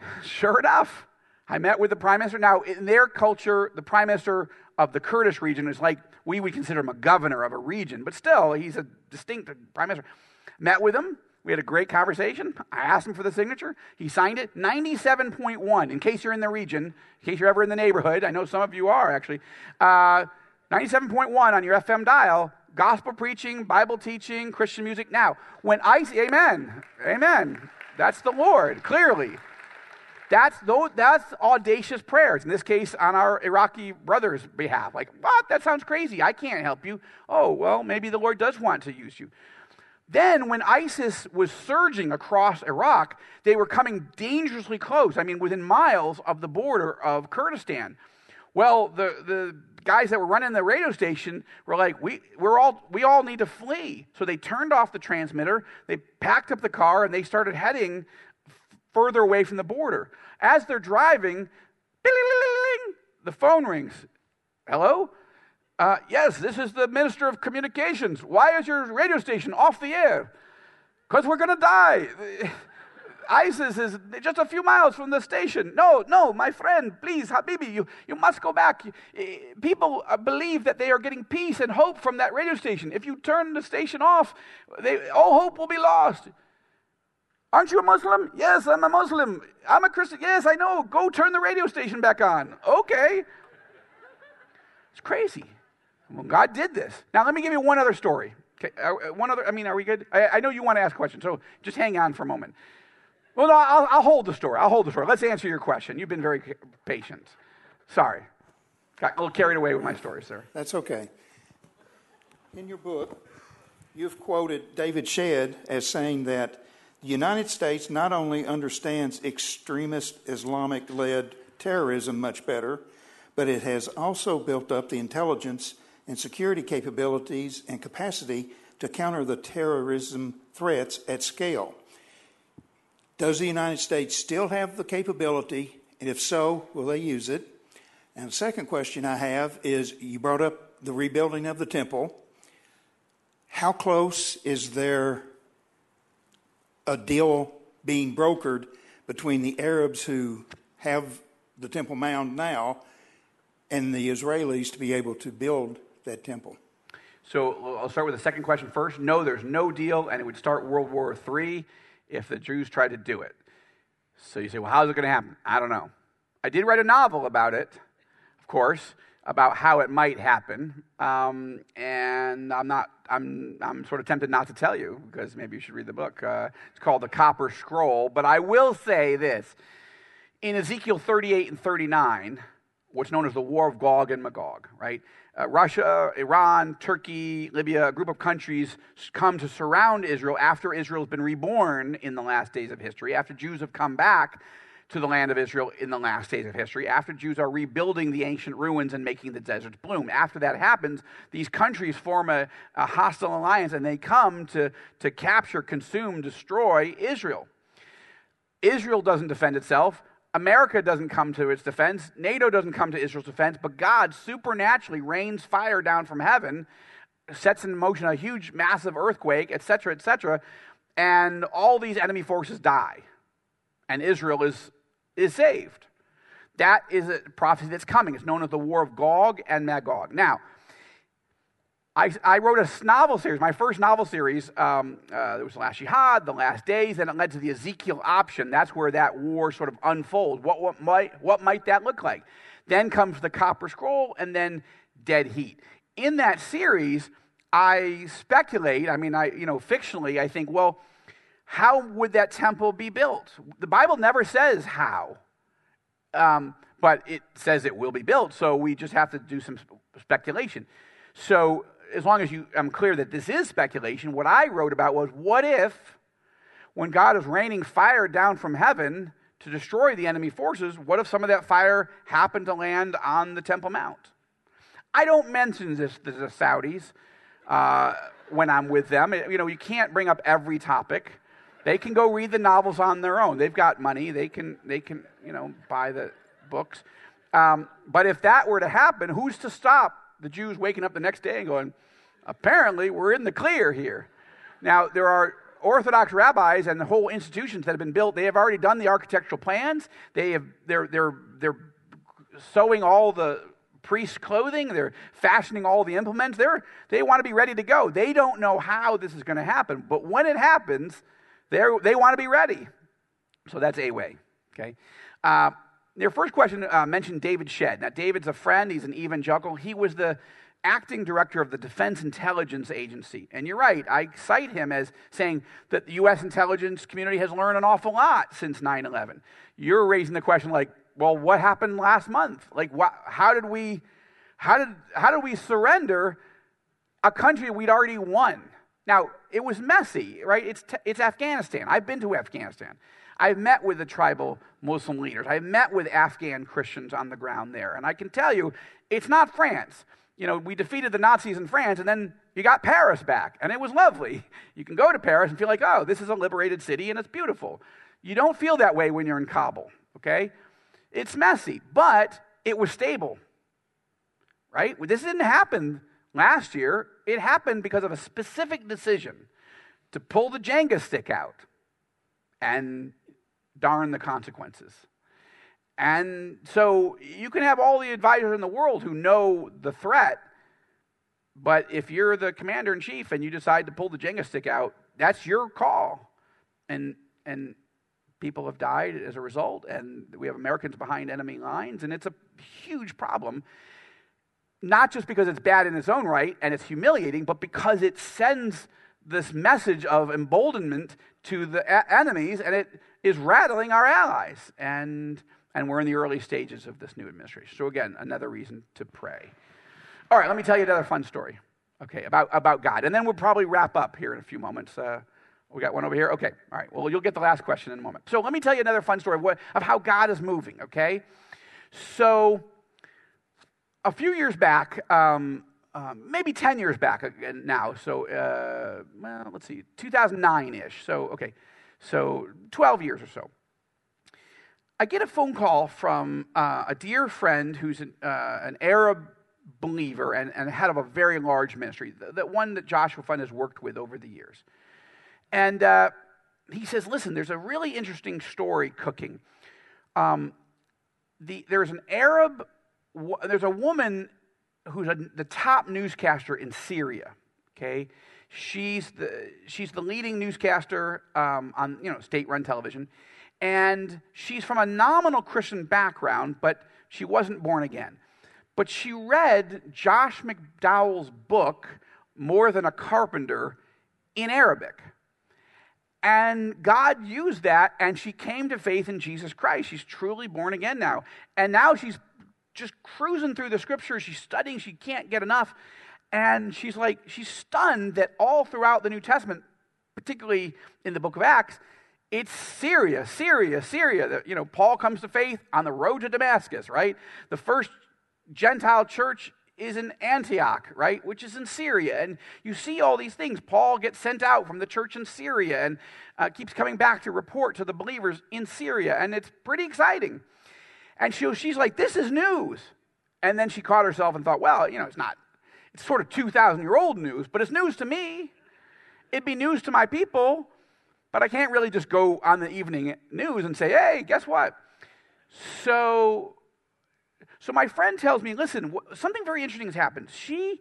Sure enough, I met with the prime minister. Now, in their culture, the prime minister of the Kurdish region is like, we would consider him a governor of a region, but still, he's a distinct prime minister. Met with him. We had a great conversation. I asked him for the signature. He signed it. 97.1, in case you're in the region, in case you're ever in the neighborhood. I know some of you are, actually. Uh, 97.1 on your FM dial, gospel preaching, Bible teaching, Christian music. Now, when I say, amen, amen, that's the Lord, clearly. That's, those, that's audacious prayers, in this case, on our Iraqi brothers' behalf. Like, what? That sounds crazy. I can't help you. Oh, well, maybe the Lord does want to use you. Then, when ISIS was surging across Iraq, they were coming dangerously close, I mean, within miles of the border of Kurdistan. Well, the, the guys that were running the radio station were like, we, we're all, we all need to flee. So they turned off the transmitter, they packed up the car, and they started heading further away from the border. As they're driving, the phone rings. Hello? Uh, yes, this is the Minister of Communications. Why is your radio station off the air? Because we're going to die. ISIS is just a few miles from the station. No, no, my friend, please, Habibi, you, you must go back. People uh, believe that they are getting peace and hope from that radio station. If you turn the station off, they, all hope will be lost. Aren't you a Muslim? Yes, I'm a Muslim. I'm a Christian. Yes, I know. Go turn the radio station back on. Okay. It's crazy. Well, God did this. Now, let me give you one other story. Okay, uh, uh, one other, I mean, are we good? I, I, know you want to ask questions, so just hang on for a moment. Well, no, I'll, I'll hold the story. I'll hold the story. Let's answer your question. You've been very patient. Sorry. Got a little carried away with my story, sir. That's okay. In your book, you've quoted David Shedd as saying that the United States not only understands extremist Islamic led terrorism much better, but it has also built up the intelligence and security capabilities and capacity to counter the terrorism threats at scale. Does the United States still have the capability? And if so, will they use it? And the second question I have is you brought up the rebuilding of the temple. How close is there a deal being brokered between the Arabs who have the Temple Mount now and the Israelis to be able to build that temple? So I'll start with the second question first. No, there's no deal, and it would start World War III if the Jews tried to do it. So you say, well, how's it going to happen? I don't know. I did write a novel about it, of course, about how it might happen, um, and I'm not. I'm I'm sort of tempted not to tell you because maybe you should read the book. Uh, it's called The Copper Scroll, but I will say this: in Ezekiel 38 and 39 what's known as the War of Gog and Magog, right? Uh, Russia, Iran, Turkey, Libya, a group of countries come to surround Israel after Israel has been reborn in the last days of history, after Jews have come back to the land of Israel in the last days of history, after Jews are rebuilding the ancient ruins and making the deserts bloom. After that happens, these countries form a, a hostile alliance and they come to, to capture, consume, destroy Israel. Israel doesn't defend itself. America doesn't come to its defense, NATO doesn't come to Israel's defense, but God supernaturally rains fire down from heaven, sets in motion a huge, massive earthquake, etc., etc., and all these enemy forces die. And Israel is, is saved. That is a prophecy that's coming. It's known as the War of Gog and Magog. Now, I, I, wrote a novel series, my first novel series. Um, uh, was the Last Jihad, The Last Days, and it led to the Ezekiel option. That's where that war sort of unfolds. What, what, might, what might that look like? Then comes the Copper Scroll, and then Dead Heat. In that series, I speculate, I mean, I, you know, fictionally, I think, well, how would that temple be built? The Bible never says how, um, but it says it will be built, so we just have to do some speculation. So as long as you, I'm clear that this is speculation, what I wrote about was what if, when God is raining fire down from heaven to destroy the enemy forces, what if some of that fire happened to land on the Temple Mount? I don't mention this to the Saudis uh, when I'm with them. You know, you can't bring up every topic. They can go read the novels on their own. They've got money. They can, they can you know, buy the books. Um, but if that were to happen, who's to stop the Jews waking up the next day and going, apparently we're in the clear here? Now, there are Orthodox rabbis and the whole institutions that have been built, they have already done the architectural plans. They have, they're, they're, they're sewing all the priests' clothing. They're fashioning all the implements. They're, they want to be ready to go. They don't know how this is going to happen. But when it happens, they want to be ready. So that's a way. Okay. Uh, your first question uh, mentioned David Shedd. Now, David's a friend. He's an evangelical. He was the acting director of the Defense Intelligence Agency. And you're right, I cite him as saying that the U.S. intelligence community has learned an awful lot since 9 11. You're raising the question like, well, what happened last month? Like, wh- how did we, how did, how did we surrender a country we'd already won? Now, it was messy, right? It's, t- it's Afghanistan. I've been to Afghanistan. I've met with the tribal Muslim leaders. I've met with Afghan Christians on the ground there. And I can tell you, it's not France. You know, we defeated the Nazis in France, and then you got Paris back, and it was lovely. You can go to Paris and feel like, oh, this is a liberated city, and it's beautiful. You don't feel that way when you're in Kabul, okay? It's messy, but it was stable, right? This didn't happen last year. It happened because of a specific decision to pull the Jenga stick out and darn the consequences. And so you can have all the advisors in the world who know the threat, but if you're the commander in chief and you decide to pull the Jenga stick out, that's your call. And, and people have died as a result, and we have Americans behind enemy lines, and it's a huge problem. Not just because it's bad in its own right and it's humiliating, but because it sends this message of emboldenment to the a- enemies and it is rattling our allies. And, and we're in the early stages of this new administration. So, again, another reason to pray. All right, let me tell you another fun story, okay, about, about God. And then we'll probably wrap up here in a few moments. Uh, we got one over here? Okay, all right. Well, you'll get the last question in a moment. So, let me tell you another fun story of, what, of how God is moving, okay? So, a few years back, um, um, maybe 10 years back now, so, uh, well, let's see, 2009 ish. So, okay, so 12 years or so. I get a phone call from uh, a dear friend who's an, uh, an Arab believer and, and head of a very large ministry, the, the one that Joshua Fund has worked with over the years. And uh, he says, Listen, there's a really interesting story cooking. Um, the, there's an Arab, there's a woman who's a, the top newscaster in Syria. Okay, she's the she's the leading newscaster um, on you know state-run television, and she's from a nominal Christian background, but she wasn't born again. But she read Josh McDowell's book, More Than a Carpenter, in Arabic. And God used that, and she came to faith in Jesus Christ. She's truly born again now. And now she's just cruising through the scriptures. She's studying, she can't get enough. And she's like, she's stunned that all throughout the New Testament, particularly in the book of Acts, it's Syria, Syria, Syria. You know, Paul comes to faith on the road to Damascus, right? The first Gentile church is in Antioch, right, which is in Syria. And you see all these things. Paul gets sent out from the church in Syria and uh, keeps coming back to report to the believers in Syria. And it's pretty exciting. And she, she's like, this is news. And then she caught herself and thought, well, you know, it's not, it's sort of 2,000 year old news, but it's news to me. It'd be news to my people, but I can't really just go on the evening news and say, hey, guess what? So so my friend tells me, listen, something very interesting has happened. She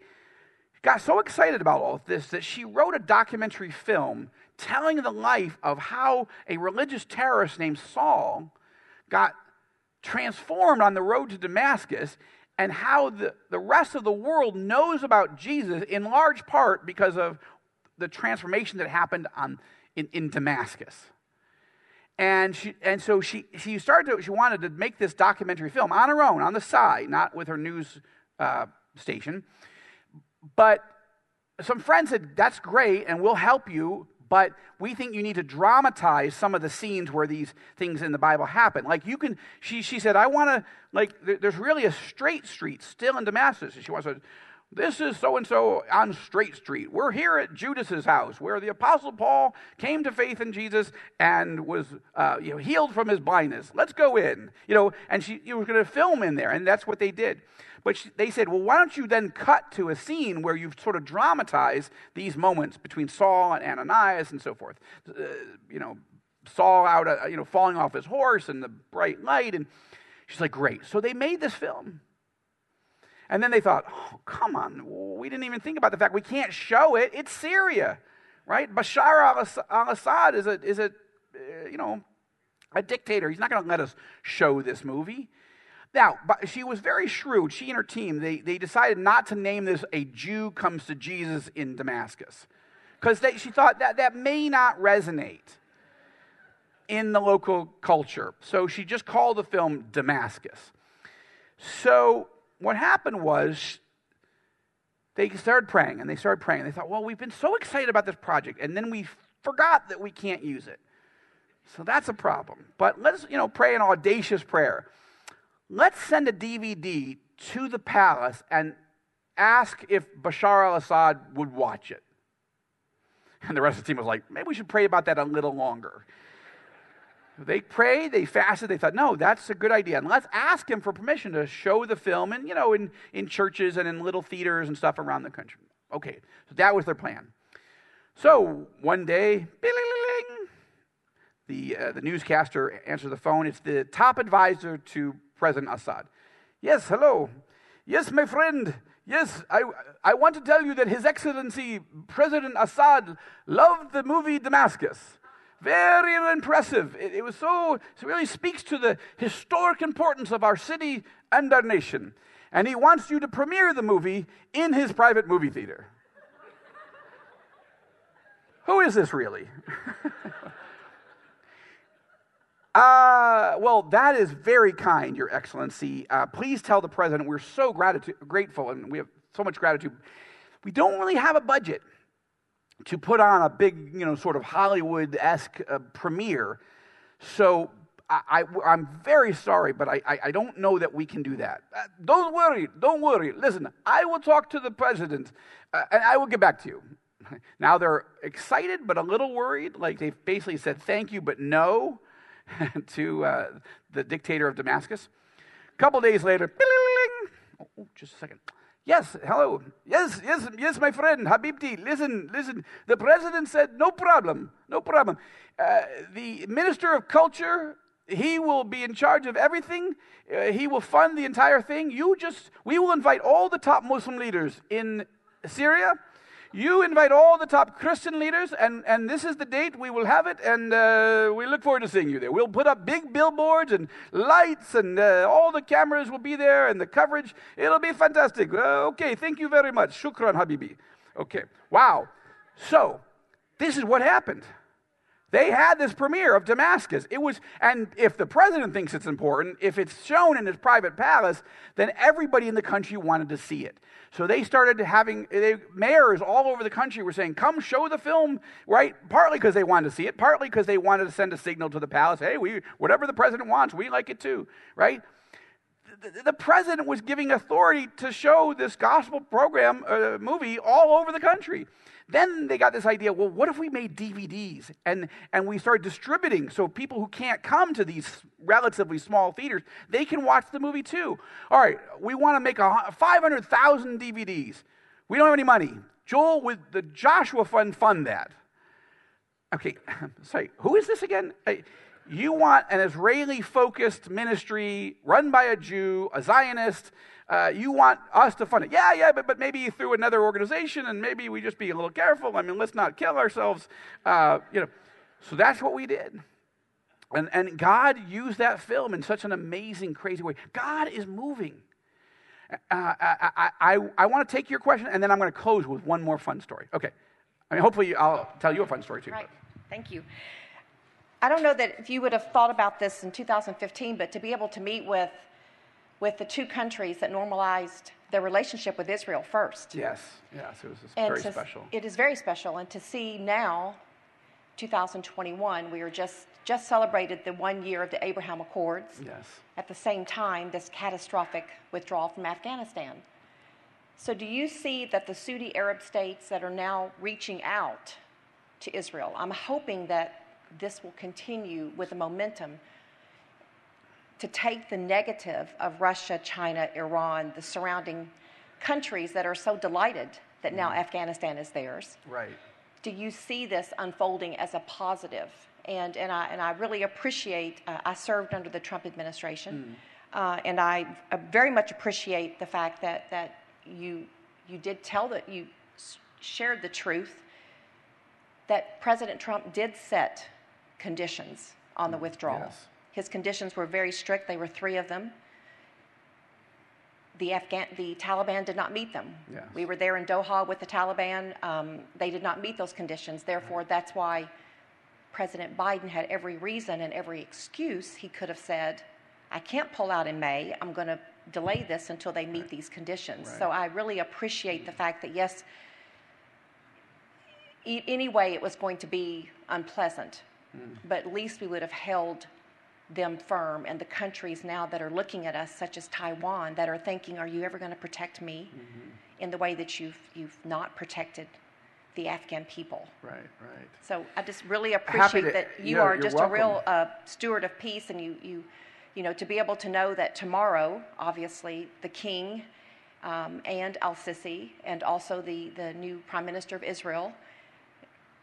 got so excited about all of this that she wrote a documentary film telling the life of how a religious terrorist named Saul got transformed on the road to Damascus and how the, the rest of the world knows about Jesus in large part because of the transformation that happened on, in, in Damascus. And, she, and so she, she started to, she wanted to make this documentary film on her own, on the side, not with her news uh, station. But some friends said, that's great, and we'll help you, but we think you need to dramatize some of the scenes where these things in the Bible happen. Like you can, she, she said, I want to, like, there's really a straight street still in Damascus. And she wants to This is so and so on Straight Street. We're here at Judas's house, where the Apostle Paul came to faith in Jesus and was uh, you know, healed from his blindness. Let's go in, you know. And she was going to film in there, and that's what they did. But she, they said, well, why don't you then cut to a scene where you've sort of dramatized these moments between Saul and Ananias and so forth. Uh, you know, Saul out, uh, you know, falling off his horse and the bright light, and she's like, great. So they made this film. And then they thought, oh, come on, we didn't even think about the fact we can't show it. It's Syria, right? Bashar al Assad is a, is a uh, you know, a dictator. He's not going to let us show this movie. Now, she was very shrewd. She and her team, they, they decided not to name this A Jew Comes to Jesus in Damascus. Because she thought that that may not resonate in the local culture. So she just called the film Damascus. So what happened was they started praying and they started praying. They thought, well, we've been so excited about this project, and then we forgot that we can't use it. So that's a problem. But let's, you know, pray an audacious prayer. Let's send a DVD to the palace and ask if Bashar al Assad would watch it. And the rest of the team was like, maybe we should pray about that a little longer. They prayed, they fasted, they thought, no, that's a good idea. And let's ask him for permission to show the film and, you know, in, in churches and in little theaters and stuff around the country. Okay, so that was their plan. So one day, the, uh, the newscaster answers the phone. It's the top advisor to President Assad. Yes, hello. Yes, my friend. Yes, I, I want to tell you that His Excellency President Assad loved the movie Damascus. Very impressive. It, it was so, it really speaks to the historic importance of our city and our nation. And he wants you to premiere the movie in his private movie theater. Who is this really? Uh, well, that is very kind, Your Excellency. Uh, please tell the president we're so grateful and we have so much gratitude. We don't really have a budget to put on a big, you know, sort of Hollywood esque uh, premiere. So I, am very sorry, but I, I, I, don't know that we can do that. Uh, don't worry, don't worry. Listen, I will talk to the president uh, and I will get back to you. Now they're excited, but a little worried. Like they've basically said thank you, but no to uh, the dictator of Damascus. A couple days later, oh, just a second. Yes, hello. Yes, yes, yes, my friend, Habibti. Listen, listen. The president said, no problem, no problem. Uh, the minister of culture, he will be in charge of everything. Uh, he will fund the entire thing. You just, we will invite all the top Muslim leaders in Syria you invite all the top Christian leaders, and, and this is the date we will have it, and uh, we look forward to seeing you there. We'll put up big billboards and lights, and uh, all the cameras will be there, and the coverage. It'll be fantastic. Uh, okay, thank you very much. Shukran, Habibi. Okay, wow. So, this is what happened. They had this premiere of Damascus. It was, and if the president thinks it's important, if it's shown in his private palace, then everybody in the country wanted to see it. So they started having they, mayors all over the country were saying, "Come show the film," right? Partly because they wanted to see it, partly because they wanted to send a signal to the palace, "Hey, we whatever the president wants, we like it too," right? The, the president was giving authority to show this gospel program uh, movie all over the country. Then they got this idea well, what if we made DVDs and, and we started distributing so people who can't come to these relatively small theaters, they can watch the movie too? All right, we want to make a 500,000 DVDs. We don't have any money. Joel, with the Joshua Fund, fund that. Okay, sorry, who is this again? You want an Israeli focused ministry run by a Jew, a Zionist, uh, you want us to fund it. Yeah, yeah, but, but maybe through another organization, and maybe we just be a little careful. I mean, let's not kill ourselves. Uh, you know, so that's what we did. And, and God used that film in such an amazing, crazy way. God is moving. Uh, I, I, I, I want to take your question, and then I'm going to close with one more fun story. Okay. I mean, hopefully, I'll tell you a fun story too. Right. Thank you. I don't know that if you would have thought about this in 2015, but to be able to meet with with the two countries that normalized their relationship with Israel first. Yes, yes, it was and very to, special. It is very special, and to see now, 2021, we are just just celebrated the one year of the Abraham Accords. Yes. At the same time, this catastrophic withdrawal from Afghanistan. So, do you see that the Saudi Arab states that are now reaching out to Israel, I'm hoping that this will continue with the momentum to take the negative of Russia, China, Iran, the surrounding countries that are so delighted that now Afghanistan is theirs. Right. Do you see this unfolding as a positive? And, and, I, and I really appreciate, uh, I served under the Trump administration, uh, and I uh, very much appreciate the fact that, that you, you did tell that you shared the truth that President Trump did set conditions on the withdrawal. yes. His conditions were very strict, they were three of them. The, Afghan, the Taliban did not meet them. Yes. We were there in Doha with the Taliban. Um, they did not meet those conditions. Therefore, that's why President Biden had every reason and every excuse. He could have said, I can't pull out in May. I'm going to delay this until they meet these conditions. So I really appreciate the fact that, yes, e- anyway, it was going to be unpleasant, but at least we would have held them firm. And the countries now that are looking at us, such as Taiwan, that are thinking, Are you ever going to protect me in the way that you've, you've not protected the Afghan people? Right, right. So I just really appreciate to- that you yeah, are just welcome. a real uh, steward of peace, and you, you, you know, to be able to know that tomorrow, obviously, the king um, and Al Sisi, and also the, the new prime minister of Israel,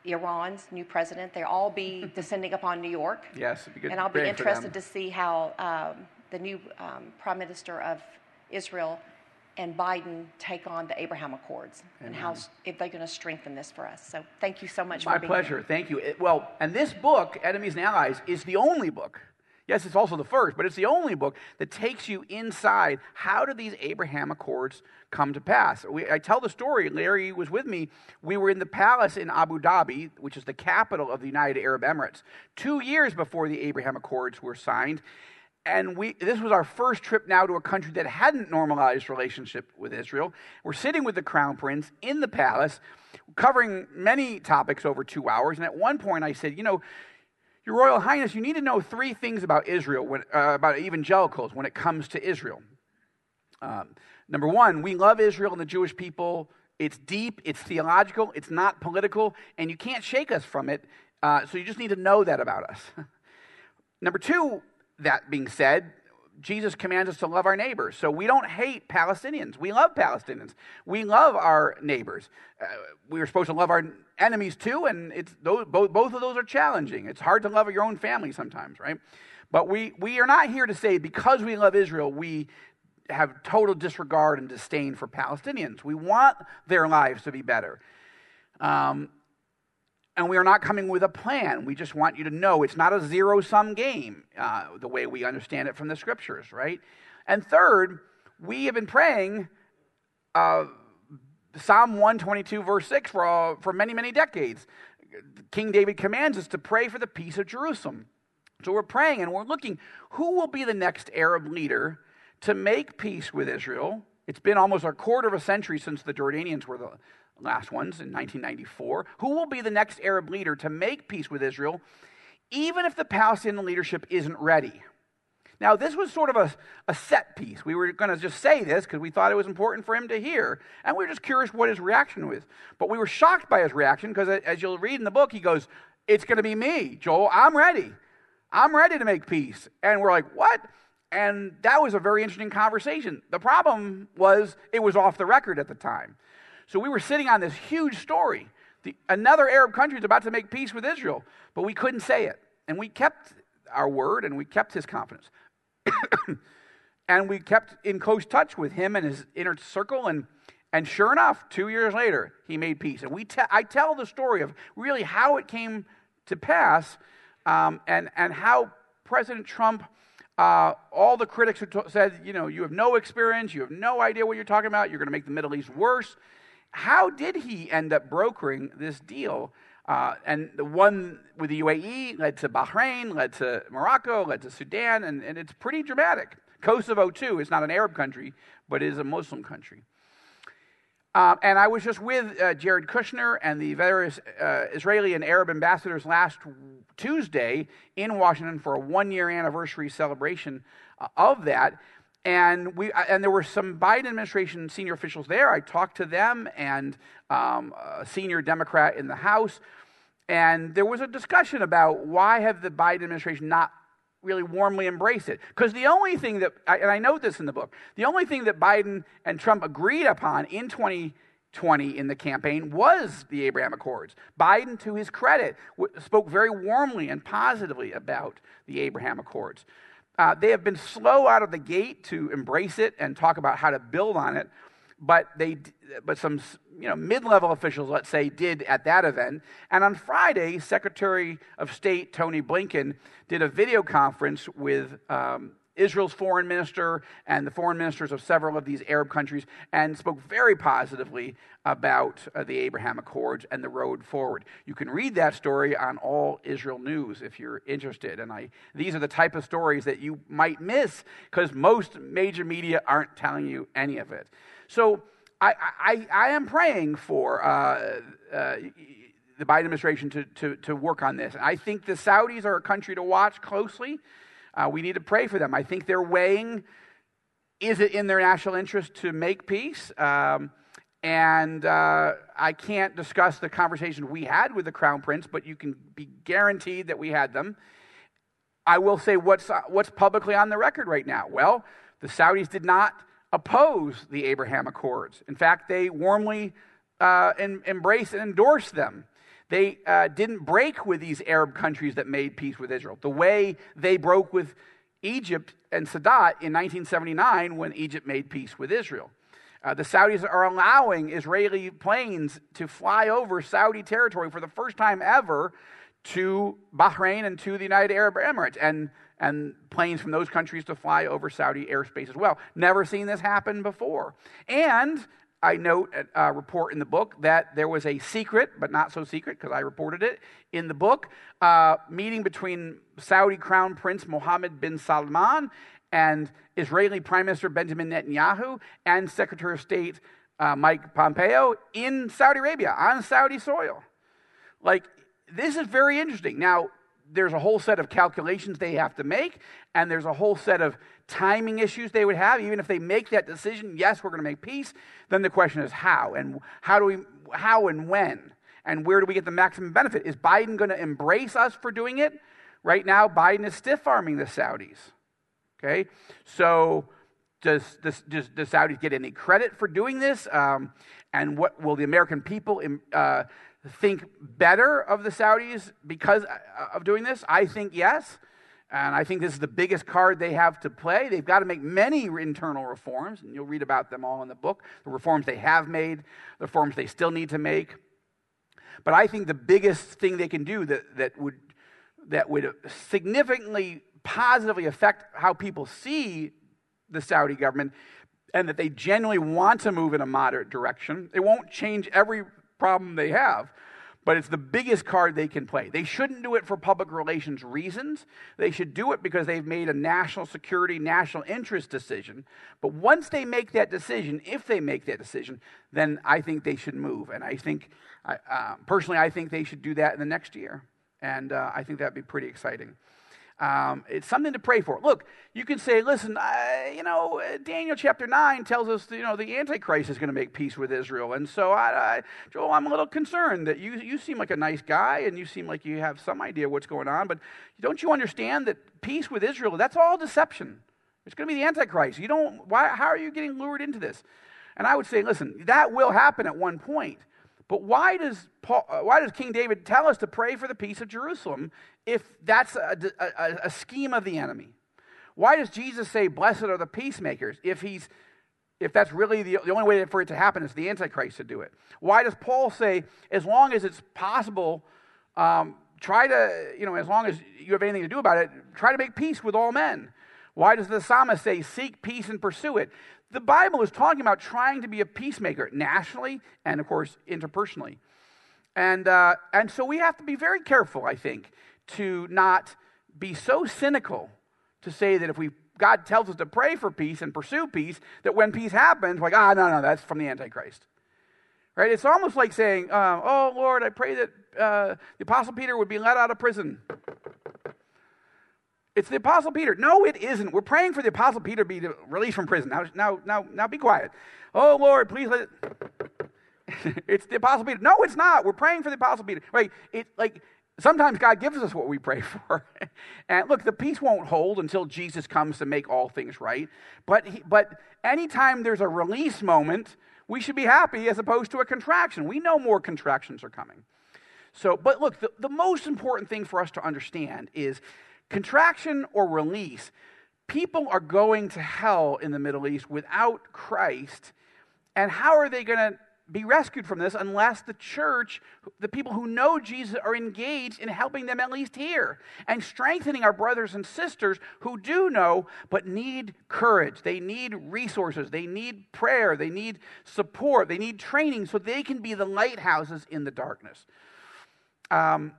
Iran's new president, they'll all be descending upon New York. Yes, it'd be good And I'll be interested to see how um, the new um, prime minister of Israel and Biden take on the Abraham Accords and how if they're going to strengthen this for us. So thank you so much My for being pleasure. here. Thank you. It- well, and this book, Enemies and Allies, is the only book. Yes, it's also the first, but it's the only book that takes you inside. How did these Abraham Accords come to pass? We, I tell the story. Larry was with me. We were in the palace in Abu Dhabi, which is the capital of the United Arab Emirates, two years before the Abraham Accords were signed. And we, this was our first trip now to a country that hadn't normalized relationship with Israel. We're sitting with the crown prince in the palace, covering many topics over two hours. And at one point, I said, "You know, Your Royal Highness, you need to know three things about Israel, when, uh, about evangelicals when it comes to Israel. Um, number one, we love Israel and the Jewish people. It's deep, it's theological, it's not political, and you can't shake us from it. Uh, so you just need to know that about us." Number two, that being said, Jesus commands us to love our neighbors. So we don't hate Palestinians. We love Palestinians. We love our neighbors. Uh, we are supposed to love our enemies too, and it's those, both, both of those are challenging. It's hard to love your own family sometimes, right? But we, we are not here to say because we love Israel, we have total disregard and disdain for Palestinians. We want their lives to be better. Um, and we are not coming with a plan. We just want you to know it's not a zero sum game, uh, the way we understand it from the scriptures, right? And third, we have been praying uh, Psalm 122, verse 6, for, for many, many decades. King David commands us to pray for the peace of Jerusalem. So we're praying and we're looking who will be the next Arab leader to make peace with Israel? It's been almost a quarter of a century since the Jordanians were the last ones in 1994. Who will be the next Arab leader to make peace with Israel, even if the Palestinian leadership isn't ready? Now, this was sort of a, a set piece. We were going to just say this because we thought it was important for him to hear, and we were just curious what his reaction was. But we were shocked by his reaction because, as you'll read in the book, he goes, It's going to be me, Joel. I'm ready. I'm ready to make peace. And we're like, What? And that was a very interesting conversation. The problem was it was off the record at the time. So we were sitting on this huge story. The, another Arab country is about to make peace with Israel, but we couldn't say it. And we kept our word and we kept his confidence. and we kept in close touch with him and his inner circle. And, and sure enough, two years later, he made peace. And we te- I tell the story of really how it came to pass um, and, and how President Trump, uh, all the critics who to- said, you know, you have no experience, you have no idea what you're talking about, you're going to make the Middle East worse. How did he end up brokering this deal? Uh, and the one with the UAE led to Bahrain, led to Morocco, led to Sudan, and, and it's pretty dramatic. Kosovo, too, is not an Arab country, but is a Muslim country. Um, and I was just with uh, Jared Kushner and the various uh, Israeli and Arab ambassadors last Tuesday in Washington for a one year anniversary celebration uh, of that. And we and there were some Biden administration senior officials there. I talked to them and um, a senior Democrat in the House, and there was a discussion about why have the Biden administration not really warmly embraced it? Because the only thing that, and I note this in the book, the only thing that Biden and Trump agreed upon in 2020 in the campaign was the Abraham Accords. Biden, to his credit, spoke very warmly and positively about the Abraham Accords. Uh, they have been slow out of the gate to embrace it and talk about how to build on it, but they, but some you know mid-level officials, let's say, did at that event. And on Friday, Secretary of State Tony Blinken did a video conference with um, Israel's foreign minister and the foreign ministers of several of these Arab countries and spoke very positively about uh, the Abraham Accords and the road forward. You can read that story on All Israel News if you're interested. And I, these are the type of stories that you might miss because most major media aren't telling you any of it. So I, I, I am praying for uh, uh, the Biden administration to, to, to work on this. I think the Saudis are a country to watch closely. Uh, we need to pray for them. I think they're weighing is it in their national interest to make peace? Um, and uh, I can't discuss the conversation we had with the crown prince, but you can be guaranteed that we had them. I will say what's, uh, what's publicly on the record right now. Well, the Saudis did not oppose the Abraham Accords. In fact, they warmly uh, en- embraced and endorsed them. They uh, didn't break with these Arab countries that made peace with Israel. The way they broke with Egypt and Sadat in 1979 when Egypt made peace with Israel. Uh, the Saudis are allowing Israeli planes to fly over Saudi territory for the first time ever to Bahrain and to the United Arab Emirates, and, and planes from those countries to fly over Saudi airspace as well. Never seen this happen before. And I note a report in the book that there was a secret, but not so secret because I reported it in the book, uh, meeting between Saudi Crown Prince Mohammed bin Salman and Israeli Prime Minister Benjamin Netanyahu and Secretary of State uh, Mike Pompeo in Saudi Arabia on Saudi soil. Like, this is very interesting. Now, there's a whole set of calculations they have to make, and there's a whole set of timing issues they would have. Even if they make that decision, yes, we're going to make peace, then the question is how and how do we, how and when, and where do we get the maximum benefit? Is Biden going to embrace us for doing it? Right now, Biden is stiff arming the Saudis. Okay, so does, does, does the Saudis get any credit for doing this? Um, and what will the American people uh, think better of the Saudis because uh, of doing this? I think yes. And I think this is the biggest card they have to play. They've got to make many internal reforms, and you'll read about them all in the book the reforms they have made, the reforms they still need to make. But I think the biggest thing they can do that, that, would, that would significantly positively affect how people see the Saudi government and that they genuinely want to move in a moderate direction. It won't change every problem they have, but it's the biggest card they can play. They shouldn't do it for public relations reasons. They should do it because they've made a national security, national interest decision. But once they make that decision, if they make that decision, then I think they should move. And I think, uh, personally, I think they should do that in the next year. And uh, I think that'd be pretty exciting. Um, it's something to pray for. Look, you can say, listen, I, you know, Daniel chapter 9 tells us, you know, the Antichrist is going to make peace with Israel. And so, I, I, Joel, I'm a little concerned that you, you seem like a nice guy and you seem like you have some idea what's going on. But don't you understand that peace with Israel, that's all deception? It's going to be the Antichrist. You don't, why, how are you getting lured into this? And I would say, listen, that will happen at one point. But why does, Paul, uh, why does King David tell us to pray for the peace of Jerusalem if that's a, a, a scheme of the enemy? Why does Jesus say, Blessed are the peacemakers, if, he's, if that's really the, the only way for it to happen is the Antichrist to do it? Why does Paul say, as long as it's possible, um, try to, you know, as long as you have anything to do about it, try to make peace with all men? Why does the psalmist say, Seek peace and pursue it? The Bible is talking about trying to be a peacemaker nationally and, of course, interpersonally. And, uh, and so we have to be very careful, I think, to not be so cynical to say that if we God tells us to pray for peace and pursue peace, that when peace happens, like, ah, no, no, that's from the Antichrist. Right? It's almost like saying, uh, oh, Lord, I pray that uh, the Apostle Peter would be let out of prison. It's the Apostle Peter. No, it isn't. We're praying for the Apostle Peter to be released from prison. Now, now, now, now be quiet. Oh, Lord, please let it. it's the Apostle Peter. No, it's not. We're praying for the Apostle Peter. Right? It, like, sometimes God gives us what we pray for. and look, the peace won't hold until Jesus comes to make all things right. But, he, but anytime there's a release moment, we should be happy as opposed to a contraction. We know more contractions are coming. So, but look, the, the most important thing for us to understand is contraction or release. People are going to hell in the Middle East without Christ. And how are they going to be rescued from this unless the church, the people who know Jesus, are engaged in helping them at least here and strengthening our brothers and sisters who do know but need courage. They need resources. They need prayer. They need support. They need training so they can be the lighthouses in the darkness. Um,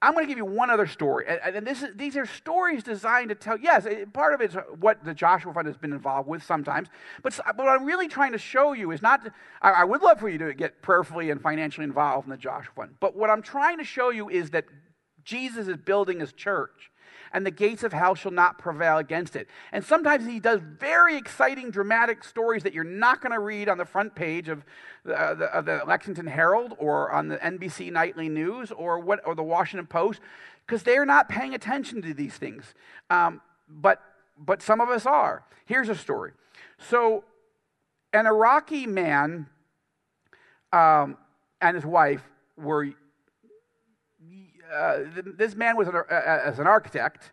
I'm going to give you one other story. And is, these are stories designed to tell, yes, part of it is what the Joshua Fund has been involved with sometimes. But, but what I'm really trying to show you is not, I, I would love for you to get prayerfully and financially involved in the Joshua Fund. But what I'm trying to show you is that Jesus is building his church and the gates of hell shall not prevail against it. And sometimes he does very exciting, dramatic stories that you're not going to read on the front page of the, uh, the, of the Lexington Herald or on the NBC Nightly News or, what, or the Washington Post because they're not paying attention to these things. Um, but, but some of us are. Here's a story. So, an Iraqi man um, and his wife were uh, this man was an, uh, as an architect,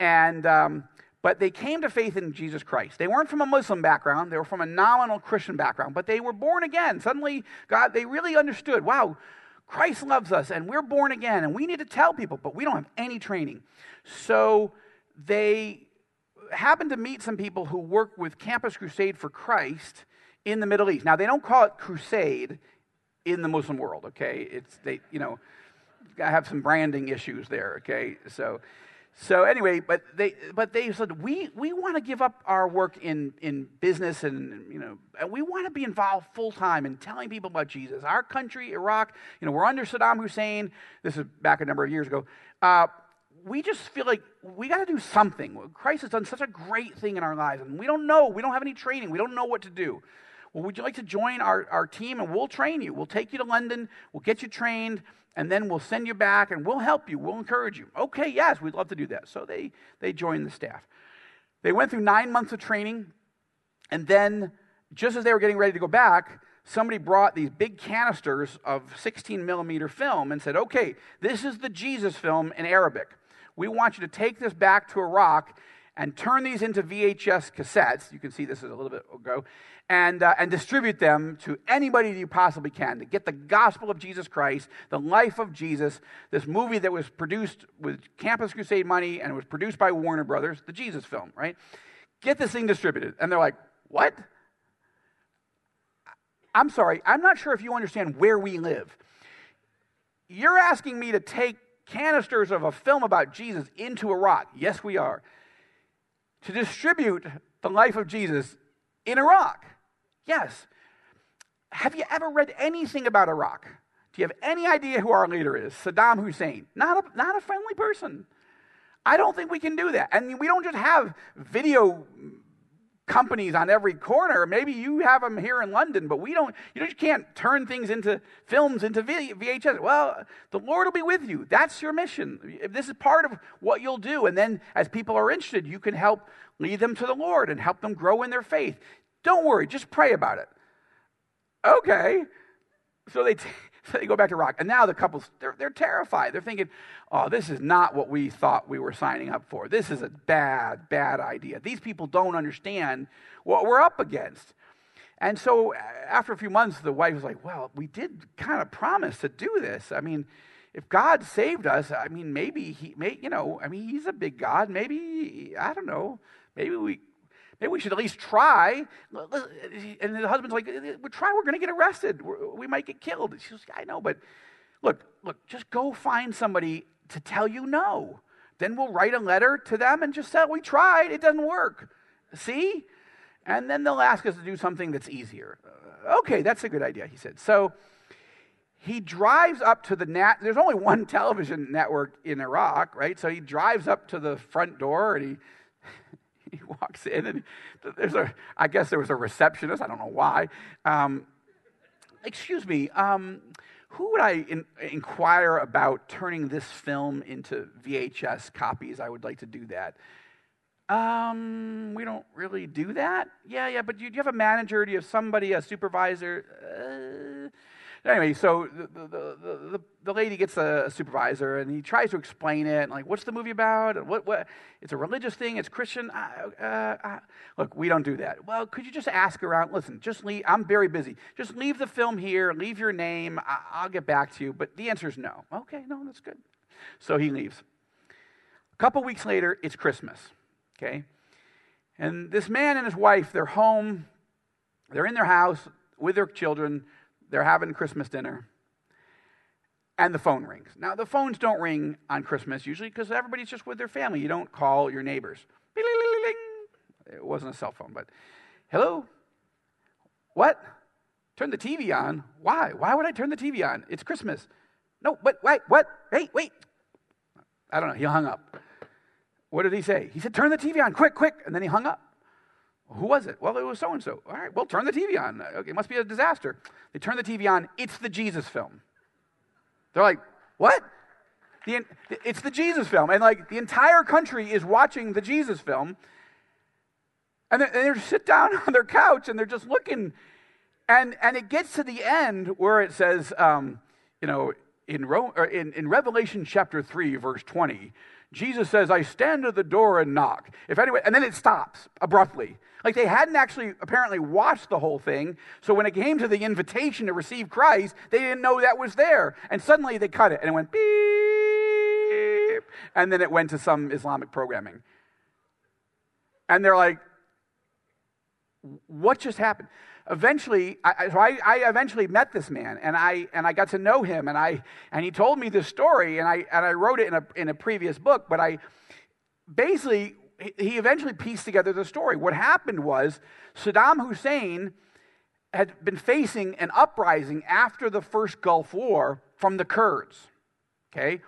and um, but they came to faith in Jesus Christ. They weren't from a Muslim background; they were from a nominal Christian background, but they were born again. Suddenly, God, they really understood. Wow, Christ loves us, and we're born again, and we need to tell people, but we don't have any training. So they happened to meet some people who work with Campus Crusade for Christ in the Middle East. Now they don't call it crusade in the Muslim world. Okay, it's they you know I have some branding issues there. Okay, so so anyway, but they but they said we we want to give up our work in in business and you know and we want to be involved full time in telling people about Jesus. Our country, Iraq, you know, we're under Saddam Hussein. This is back a number of years ago. Uh, we just feel like we got to do something. Christ has done such a great thing in our lives, and we don't know. We don't have any training. We don't know what to do. Well, would you like to join our, our team and we'll train you? We'll take you to London, we'll get you trained, and then we'll send you back and we'll help you, we'll encourage you. Okay, yes, we'd love to do that. So they, they joined the staff. They went through nine months of training, and then just as they were getting ready to go back, somebody brought these big canisters of 16 millimeter film and said, Okay, this is the Jesus film in Arabic. We want you to take this back to Iraq and turn these into VHS cassettes. You can see this is a little bit ago. And, uh, and distribute them to anybody that you possibly can to get the gospel of Jesus Christ, the life of Jesus, this movie that was produced with Campus Crusade money and was produced by Warner Brothers, the Jesus film, right? Get this thing distributed. And they're like, what? I'm sorry, I'm not sure if you understand where we live. You're asking me to take canisters of a film about Jesus into Iraq. Yes, we are to distribute the life of Jesus in Iraq. Yes. Have you ever read anything about Iraq? Do you have any idea who our leader is? Saddam Hussein. Not a, not a friendly person. I don't think we can do that. And we don't just have video companies on every corner. Maybe you have them here in London, but we don't. You just can't turn things into films into VHS. Well, the Lord will be with you. That's your mission. This is part of what you'll do. And then, as people are interested, you can help lead them to the Lord and help them grow in their faith. Don't worry. Just pray about it. Okay. So they. T- so they go back to Iraq. And now the couples, they're, they're terrified. They're thinking, oh, this is not what we thought we were signing up for. This is a bad, bad idea. These people don't understand what we're up against. And so after a few months, the wife was like, well, we did kind of promise to do this. I mean, if God saved us, I mean, maybe he, may, you know, I mean, he's a big God. Maybe, I don't know, maybe we, Maybe we should at least try. And the husband's like, we try, we're going to get arrested. We might get killed. She goes, I know, but look, look, just go find somebody to tell you no. Then we'll write a letter to them and just say, we tried, it doesn't work. See? And then they'll ask us to do something that's easier. Uh, okay, that's a good idea, he said. So he drives up to the nat there's only one television network in iraq right so he drives up to the front door and he he walks in and there's a i guess there was a receptionist i don't know why um, excuse me um, who would i in, inquire about turning this film into vhs copies i would like to do that um, we don't really do that. Yeah, yeah, but do you, do you have a manager? Do you have somebody, a supervisor? Uh, anyway, so the, the, the, the, lady gets a, supervisor and he tries to explain it. And like, what's the movie about? what, what? It's a religious thing. It's Christian. Uh, look, we don't do that. Well, could you just ask around? Listen, just leave. I'm very busy. Just leave the film here. Leave your name. I, I'll get back to you. But the answer is no. Okay, no, that's good. So he leaves. A couple weeks later, it's Christmas. Okay, and this man and his wife, they're home. They're in their house with their children they're having Christmas dinner, and the phone rings. Now, the phones don't ring on Christmas usually because everybody's just with their family. You don't call your neighbors. It wasn't a cell phone, but hello? What? Turn the TV on? Why? Why would I turn the TV on? It's Christmas. No, but wait, what? Hey, wait. I don't know. He hung up. What did he say? He said, Turn the TV on, quick, quick. And then he hung up. Who was it? Well, it was so and so. All right, well, turn the TV on. Okay, it must be a disaster. They turn the TV on. It's the Jesus film. They're like, what? The, it's the Jesus film. And like the entire country is watching the Jesus film. And they, they sit down on their couch and they're just looking. And, and it gets to the end where it says, um, you know, in, Rome, in, in Revelation chapter 3, verse 20, Jesus says, I stand at the door and knock. If anyone, and then it stops abruptly. Like they hadn't actually apparently watched the whole thing. So when it came to the invitation to receive Christ, they didn't know that was there. And suddenly they cut it and it went beep. And then it went to some Islamic programming. And they're like, what just happened? Eventually, I, so I, I, eventually met this man, and I and I got to know him, and I and he told me this story, and I and I wrote it in a in a previous book, but I basically he eventually pieced together the story. What happened was Saddam Hussein had been facing an uprising after the first Gulf War from the Kurds. Okay,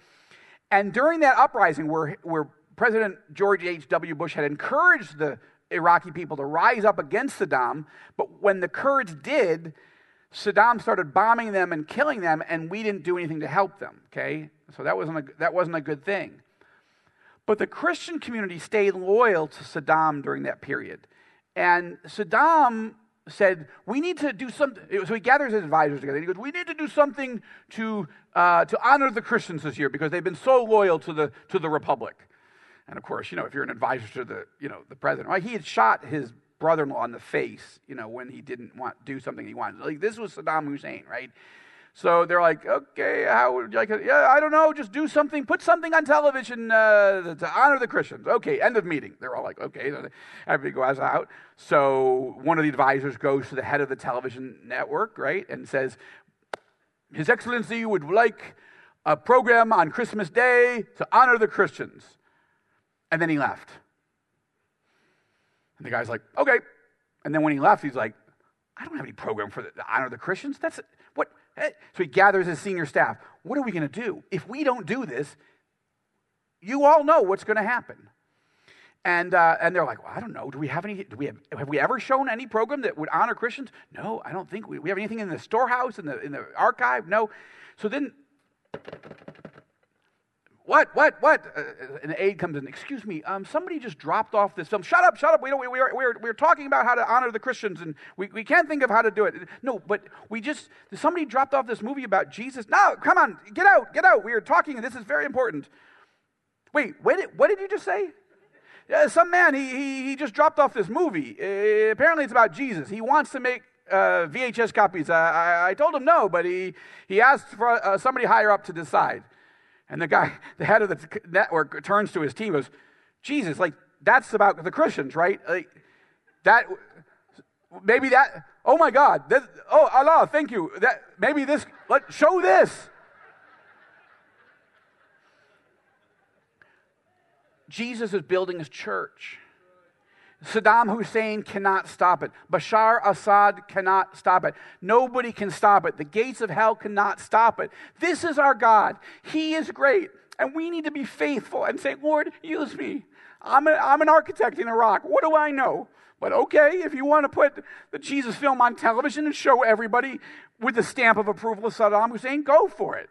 and during that uprising, where where President George H.W. Bush had encouraged the Iraqi people to rise up against Saddam. But when the Kurds did, Saddam started bombing them and killing them, and we didn't do anything to help them. Okay? So that wasn't a, that wasn't a good thing. But the Christian community stayed loyal to Saddam during that period. And Saddam said, We need to do something. So he gathers his advisors together. He goes, We need to do something to, uh, to honor the Christians this year because they've been so loyal to the, to the Republic. And of course, you know, if you're an advisor to the, you know, the president, well, he had shot his brother-in-law in the face, you know, when he didn't want do something he wanted. Like this was Saddam Hussein, right? So they're like, okay, how would you like? Yeah, I don't know. Just do something. Put something on television uh, to honor the Christians. Okay, end of meeting. They're all like, okay. Everybody goes out. So one of the advisors goes to the head of the television network, right, and says, His Excellency would like a program on Christmas Day to honor the Christians. And then he left. And the guy's like, okay. And then when he left, he's like, I don't have any program for the, honor the Christians. That's what. Eh. So he gathers his senior staff. What are we going to do? If we don't do this, you all know what's going to happen. And, uh, and they're like, well, I don't know. Do we have any? Do we have, have we ever shown any program that would honor Christians? No, I don't think we, we have anything in the storehouse, in the, in the archive. No. So then what, what, what? Uh, an aide comes in. Excuse me, um, somebody just dropped off this film. Shut up, shut up. We, don't, we, we, are, we're, we're talking about how to honor the Christians, and we, we can't think of how to do it. No, but we just, somebody dropped off this movie about Jesus. No, come on, get out, get out. We are talking, and this is very important. Wait, what did, what did you just say? Yeah, some man, he, he, he just dropped off this movie. Uh, apparently, it's about Jesus. He wants to make uh, VHS copies. Uh, I, I, told him no, but he, he asked for uh, somebody higher up to decide. And the guy, the head of the network, turns to his team and goes, Jesus, like, that's about the Christians, right? Like, that, maybe that, oh my God, this, oh Allah, thank you. That, maybe this, let, show this. Jesus is building his church. Saddam Hussein cannot stop it. Bashar Assad cannot stop it. Nobody can stop it. The gates of hell cannot stop it. This is our God. He is great. And we need to be faithful and say, Lord, use me. I'm, a, I'm an architect in Iraq. What do I know? But okay, if you want to put the Jesus film on television and show everybody with the stamp of approval of Saddam Hussein, go for it.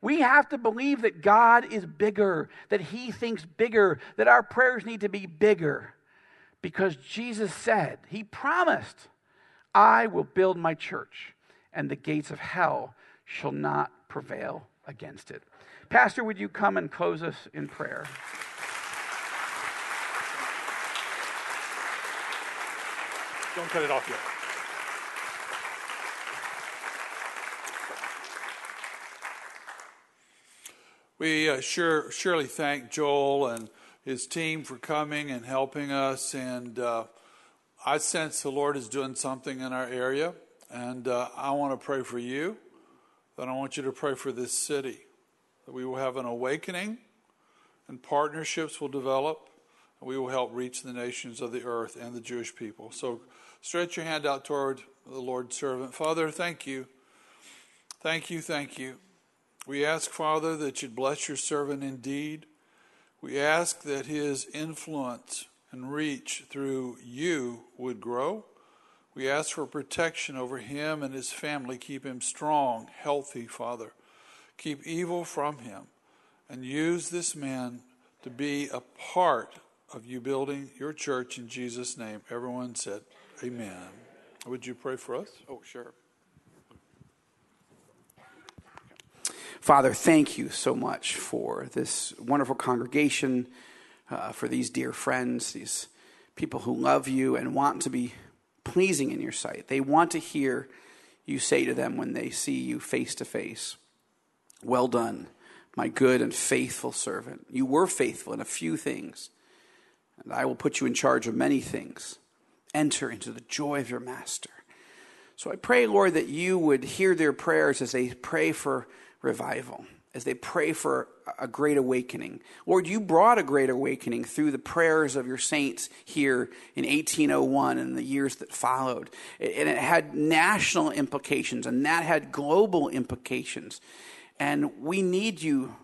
We have to believe that God is bigger, that He thinks bigger, that our prayers need to be bigger. Because Jesus said, He promised, I will build my church, and the gates of hell shall not prevail against it. Pastor, would you come and close us in prayer? Don't cut it off yet. We uh, sure surely thank Joel and his team for coming and helping us. And uh, I sense the Lord is doing something in our area. And uh, I want to pray for you. Then I want you to pray for this city that we will have an awakening and partnerships will develop. And we will help reach the nations of the earth and the Jewish people. So stretch your hand out toward the Lord's servant. Father, thank you. Thank you, thank you. We ask, Father, that you'd bless your servant indeed. We ask that his influence and reach through you would grow. We ask for protection over him and his family. Keep him strong, healthy, Father. Keep evil from him and use this man to be a part of you building your church in Jesus' name. Everyone said, Amen. Would you pray for us? Oh, sure. Father, thank you so much for this wonderful congregation, uh, for these dear friends, these people who love you and want to be pleasing in your sight. They want to hear you say to them when they see you face to face, Well done, my good and faithful servant. You were faithful in a few things, and I will put you in charge of many things. Enter into the joy of your master. So I pray, Lord, that you would hear their prayers as they pray for revival, as they pray for a great awakening. Lord, you brought a great awakening through the prayers of your saints here in 1801 and the years that followed. And it had national implications, and that had global implications. And we need you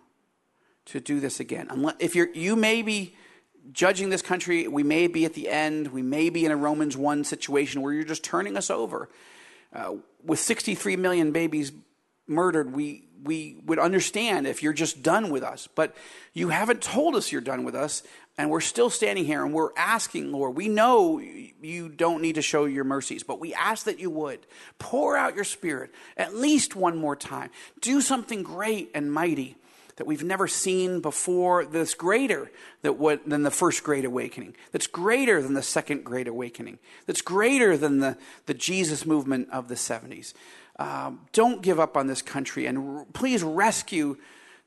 to do this again. If you're, you may be judging this country, we may be at the end, we may be in a Romans 1 situation where you're just turning us over. Uh, with 63 million babies murdered, we, we would understand if you're just done with us. But you haven't told us you're done with us, and we're still standing here and we're asking, Lord, we know you don't need to show your mercies, but we ask that you would pour out your spirit at least one more time. Do something great and mighty that we've never seen before, that's greater than the first great awakening, that's greater than the second great awakening, that's greater than the, the Jesus movement of the 70s. Um, don't give up on this country and r- please rescue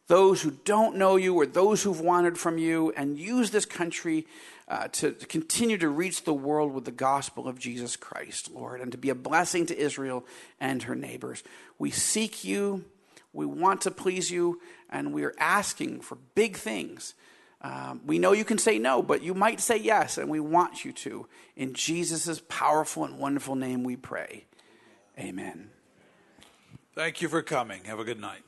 those who don't know you or those who've wandered from you and use this country uh, to, to, continue to reach the world with the gospel of Jesus Christ, Lord, and to be a blessing to Israel and her neighbors. We seek you, we want to please you, and we are asking for big things. Um, we know you can say no, but you might say yes, and we want you to. In Jesus' powerful and wonderful name we pray. Amen. Thank you for coming. Have a good night.